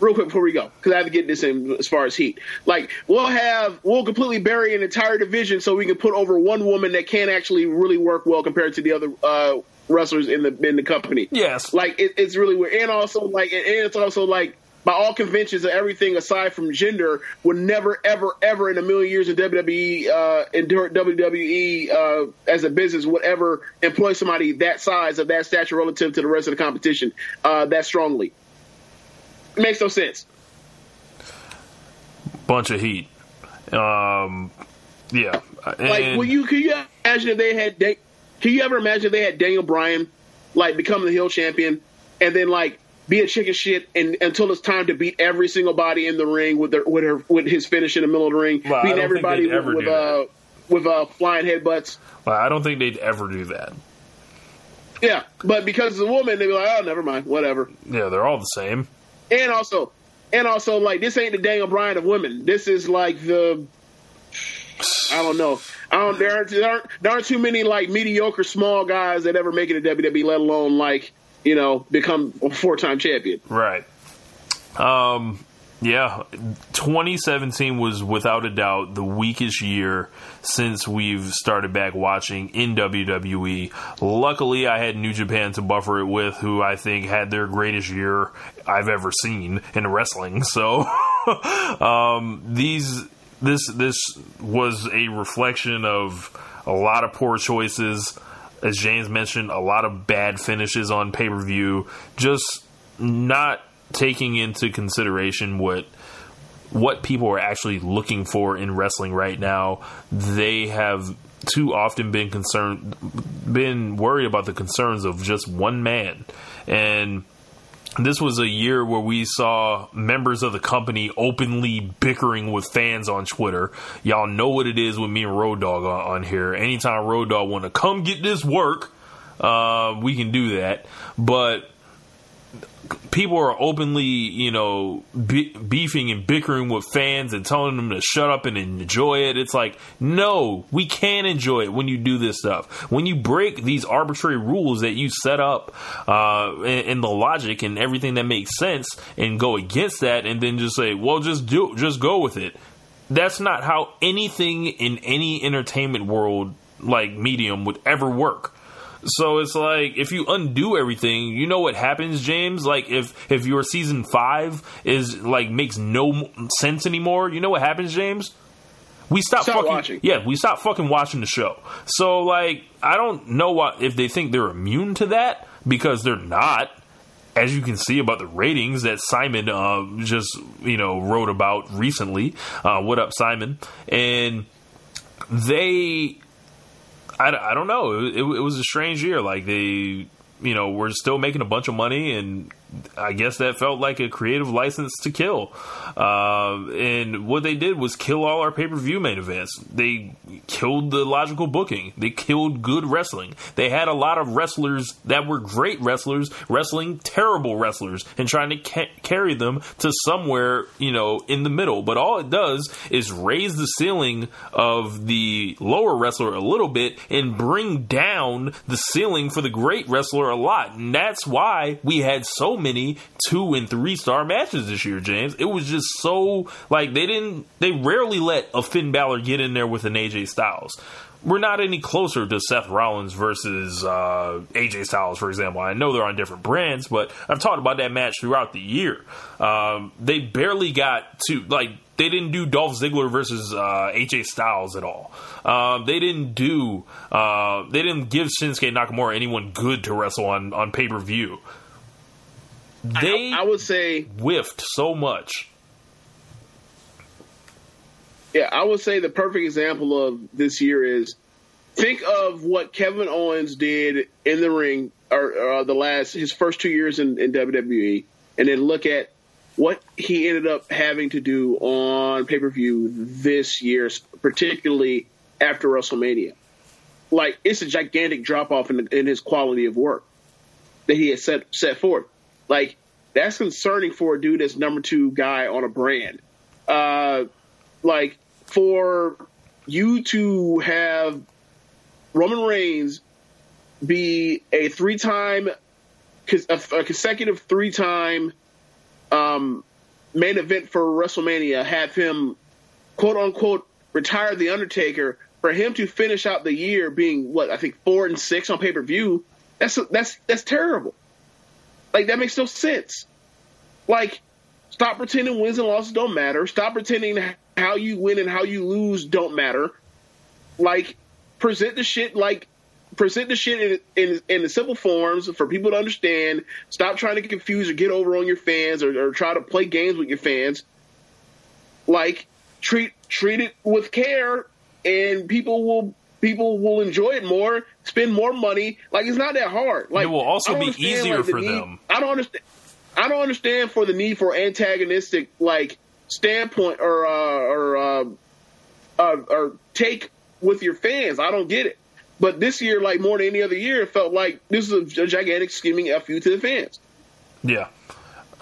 Real quick before we go, because I have to get this in as far as heat. Like we'll have, we'll completely bury an entire division so we can put over one woman that can't actually really work well compared to the other uh, wrestlers in the in the company. Yes. like it, it's really weird, and also like, and it's also like by all conventions and everything aside from gender would never ever ever in a million years in WWE uh, in WWE uh, as a business would ever employ somebody that size of that stature relative to the rest of the competition uh, that strongly. It makes no sense. bunch of heat. Um, yeah, Like, And- will you? Can you imagine if they had? Da- Can you ever imagine if they had Daniel Bryan like become the heel champion and then like be a chicken shit and until it's time to beat every single body in the ring with their with her with his finish in the middle of the ring, Well, beating everybody ever with, with uh with uh flying headbutts. Well, I don't think they'd ever do that. Yeah, but because it's a woman, they'd be like, oh, never mind, whatever. Yeah, they're all the same. And also, and also, like this ain't the Daniel Bryan of women. This is like the I don't know. I don't. There aren't, there aren't there aren't too many like mediocre small guys that ever make it to WWE, let alone like you know become a four time champion. Right. Um. Yeah, 2017 was without a doubt the weakest year since we've started back watching in WWE. Luckily, I had New Japan to buffer it with, who I think had their greatest year I've ever seen in wrestling. [laughs] So, um, these this this was a reflection of a lot of poor choices. As James mentioned, a lot of bad finishes on pay per view. Just not taking into consideration what what people are actually looking for in wrestling right now. They have too often been concerned, been worried about the concerns of just one man, and this was a year where we saw members of the company openly bickering with fans on Twitter. Y'all know what it is with me and Road Dog on, on here. Anytime Road Dog want to come get this work, uh, we can do that. But people are openly, you know, be- beefing and bickering with fans and telling them to shut up and enjoy it. It's like, no, we can enjoy it when you do this stuff. When you break these arbitrary rules that you set up, uh, and, and the logic and everything that makes sense, and go against that, and then just say, well, just do, just go with it. That's not how anything in any entertainment world, like medium, would ever work. So it's like if you undo everything, you know what happens, James. Like if if your season five is like makes no sense anymore, you know what happens, James. We stop, Stop fucking watching. yeah, we stop fucking watching the show. So like I don't know what if they think they're immune to that because they're not. As you can see about the ratings that Simon uh, just you know wrote about recently. Uh, what up, Simon? And they I, I don't know. It, it, it was a strange year. Like they, you know, were still making a bunch of money, and I guess that felt like a creative license to kill. Uh, and what they did was kill all our pay per view main events. They killed the logical booking. They killed good wrestling. They had a lot of wrestlers that were great wrestlers wrestling terrible wrestlers and trying to ca- carry them to somewhere, you know, in the middle. But all it does is raise the ceiling of the lower wrestler a little bit and bring down the ceiling for the great wrestler a lot. And that's why we had so many two and three star matches this year, James. It was just so like they didn't they rarely let a Finn Balor get in there with an AJ Styles. We're not any closer to Seth Rollins versus uh, AJ Styles, for example. I know they're on different brands, but I've talked about that match throughout the year. Um, they barely got to like they didn't do Dolph Ziggler versus uh, AJ Styles at all. Um, they didn't do uh, they didn't give Shinsuke Nakamura anyone good to wrestle on on pay per view. They I would say, whiffed so much. yeah, I would say the perfect example of this year is think of what Kevin Owens did in the ring or, uh, the last his first two years in, in WWE, and then look at what he ended up having to do on pay per view this year, particularly after WrestleMania. Like it's a gigantic drop off in, in his quality of work that he has set set forth. Like that's concerning for a dude that's number two guy on a brand. Uh, like for you to have Roman Reigns be a three time, a, a consecutive three time um, main event for WrestleMania, have him quote unquote retire the Undertaker. For him to finish out the year being what I think four and six on pay per view, that's that's that's terrible. Like that makes no sense. Like, stop pretending wins and losses don't matter. Stop pretending how you win and how you lose don't matter. Like, present the shit like present the shit in, in in the simple forms for people to understand. Stop trying to confuse or get over on your fans or, or try to play games with your fans. Like, treat treat it with care, and people will people will enjoy it more, spend more money. Like it's not that hard. Like It will also be easier like, the for need- them. I don't understand. I don't understand for the need for antagonistic like standpoint or uh, or uh, uh, or take with your fans. I don't get it. But this year, like more than any other year, it felt like this is a gigantic scheming fu to the fans. Yeah.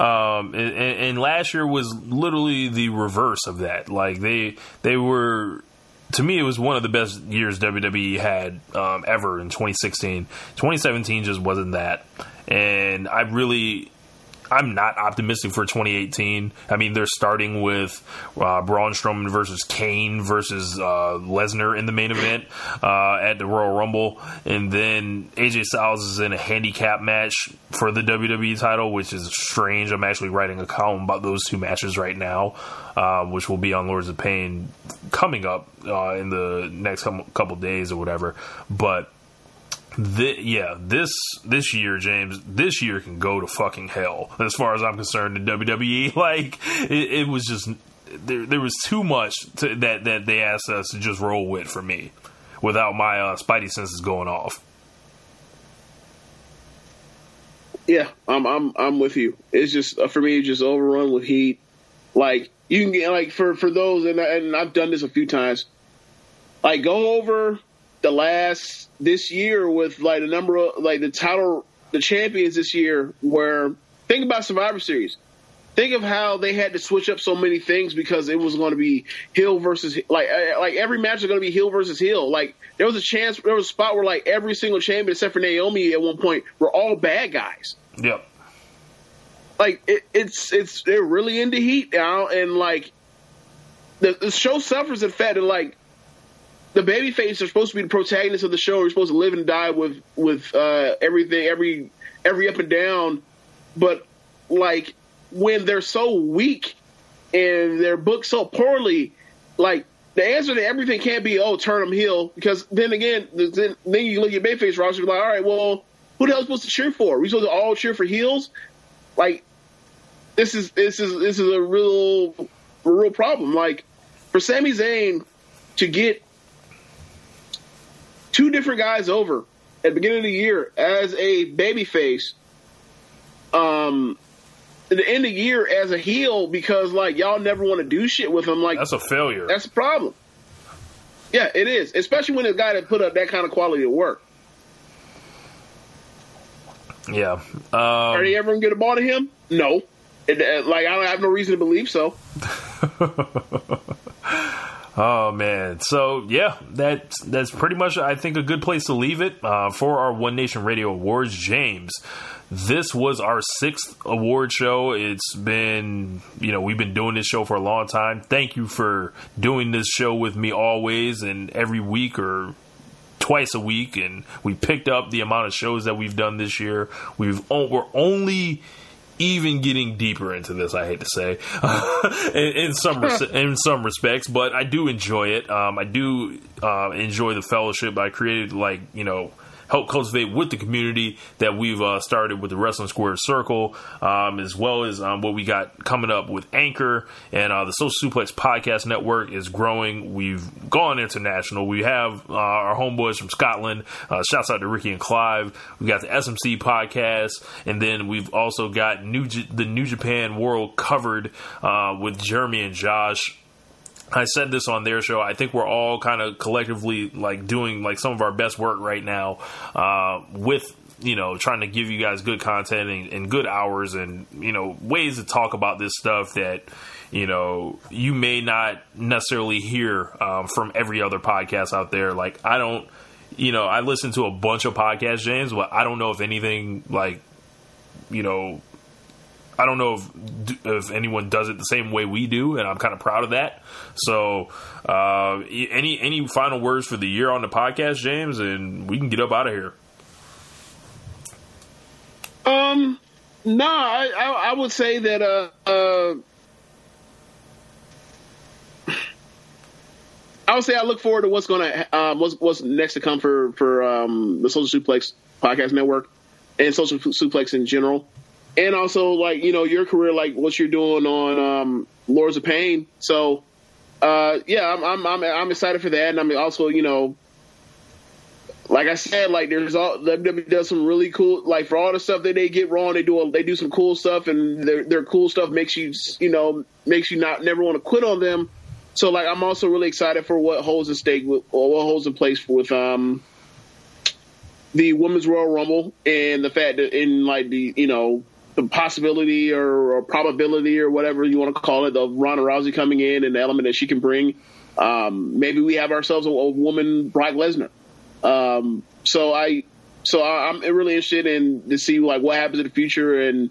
Um, and, and and last year was literally the reverse of that. Like they they were to me, it was one of the best years WWE had um, ever in 2016. 2017 just wasn't that, and I really. I'm not optimistic for 2018. I mean, they're starting with uh, Braun Strowman versus Kane versus uh, Lesnar in the main event uh, at the Royal Rumble, and then AJ Styles is in a handicap match for the WWE title, which is strange. I'm actually writing a column about those two matches right now, uh, which will be on Lords of Pain coming up uh, in the next couple couple days or whatever. But Thi- yeah, this this year, James, this year can go to fucking hell as far as I'm concerned in WWE. [laughs] Like it, it was just there, there was too much to, that that they asked us to just roll with for me, without my uh, spidey senses going off. Yeah, I'm I'm I'm with you. It's just uh, for me, just overrun with heat. Like you can get like for for those, and and I've done this a few times. Like go over the last this year with like the number of like the title, the champions this year. Where think about Survivor Series. Think of how they had to switch up so many things because it was going to be heel versus like uh, like every match is going to be heel versus heel. Like there was a chance, there was a spot where like every single champion except for Naomi at one point were all bad guys Yep. like it, it's it's they're really into heat now, and like the, the show suffers in fact that like the baby babyface are supposed to be the protagonists of the show. You're supposed to live and die with with uh, everything, every every up and down, but like when they're so weak and they're booked so poorly, like. The answer to everything can't be oh turn them heel because then again then, then you look at babyface roster and be like all right well who the hell supposed to cheer for? Are we supposed to all cheer for heels? Like this is this is this is a real a real problem. Like for Sami Zayn to get two different guys over at the beginning of the year as a babyface, um, at the end of the year as a heel because like y'all never want to do shit with him. Like That's a failure. that's a problem. Yeah, it is, especially when a guy that put up that kind of quality of work. yeah. Um, Are they ever gonna get a ball to him? No. It, uh, like I don't have no reason to believe so. [laughs] Oh man, so yeah, that's that's pretty much I think a good place to leave it uh, for our One Nation Radio Awards. James, this was our sixth award show. It's been you know we've been doing this show for a long time. Thank you for doing this show with me always and every week or twice a week, and we picked up the amount of shows that we've done this year. We've we're only even getting deeper into this. I hate to say, [laughs] in, in some [laughs] in some respects, but I do enjoy it. Um, I do uh, enjoy the fellowship. I created like you know. Help cultivate with the community that we've uh, started with the Wrestling Square Circle, um, as well as um, what we got coming up with Anchor and uh, the Social Suplex Podcast Network is growing. We've gone international. We have uh, our homeboys from Scotland. Uh, shouts out to Ricky and Clive. We got the SMC podcast, and then we've also got New J- the New Japan World covered uh, with Jeremy and Josh. I said this on their show. I think we're all kind of collectively like doing like some of our best work right now uh, with you know trying to give you guys good content and, and good hours and you know ways to talk about this stuff that you know you may not necessarily hear um, from every other podcast out there. Like I don't, you know, I listen to a bunch of podcasts, James, but I don't know if anything like you know I don't know if if anyone does it the same way we do, and I'm kind of proud of that. So, uh, any any final words for the year on the podcast, James, and we can get up out of here. Um, no, I, I, I would say that uh, uh, I would say I look forward to what's going to um, what's what's next to come for for um, the Social Suplex Podcast Network and Social Suplex in general, and also like you know your career, like what you're doing on um, Lords of Pain. So uh, yeah, I'm, I'm I'm I'm excited for that, and I'm also you know, like I said, like there's all WWE does some really cool like for all the stuff that they get wrong, they do they do some cool stuff, and their their cool stuff makes you you know makes you not never want to quit on them. So like I'm also really excited for what holds in stake with, or what holds in place with um the women's Royal Rumble and the fact that in like the you know the possibility or, or probability or whatever you want to call it of Ronda Rousey coming in and the element that she can bring. Um, maybe we have ourselves a, a woman Brock Lesnar. Um, so I so I, I'm really interested in to see like what happens in the future and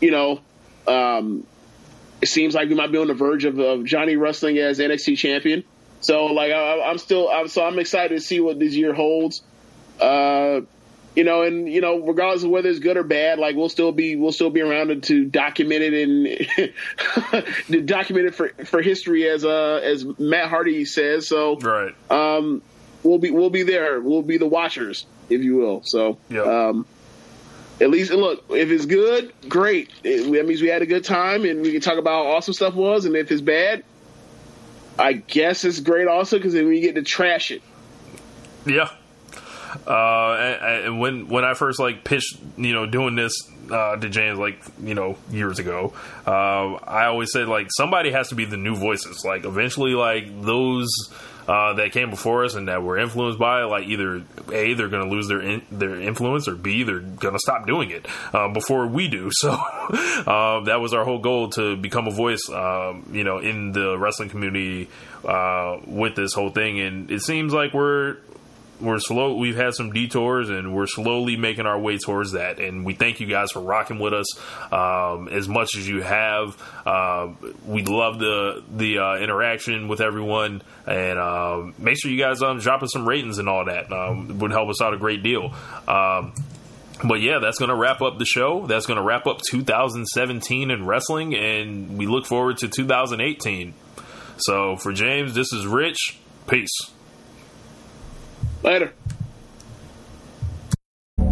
you know um, it seems like we might be on the verge of, of Johnny wrestling as NXT champion. So like I, am still I'm so I'm excited to see what this year holds. Uh, you know, and you know, regardless of whether it's good or bad, like we'll still be we'll still be around to document it and to [laughs] document it for for history, as uh as Matt Hardy says. So right, um, we'll be we'll be there. We'll be the watchers, if you will. So yeah. um, at least look if it's good, great. It, that means we had a good time, and we can talk about how awesome stuff was. And if it's bad, I guess it's great also because then we get to trash it. Yeah, uh, and, and, when when I first like pitched, you know, doing this uh, to James like you know years ago, uh, I always said like somebody has to be the new voices. Like eventually, like those. Uh, that came before us and that were influenced by like either a they're going to lose their in, their influence or b they're going to stop doing it uh, before we do. [laughs] So that was our whole goal to become a voice, um, you know, in the wrestling community with this whole thing. And it seems like we're we're slow. We've had some detours, and we're slowly making our way towards that. And we thank you guys for rocking with us um, as much as you have. Uh, we love the the uh, interaction with everyone, and uh, make sure you guys um, drop us some ratings and all that. Um, would help us out a great deal. Um, but yeah, that's going to wrap up the show. That's going to wrap up 2017 in wrestling, and we look forward to 2018. So for James, this is Rich. Peace. Later.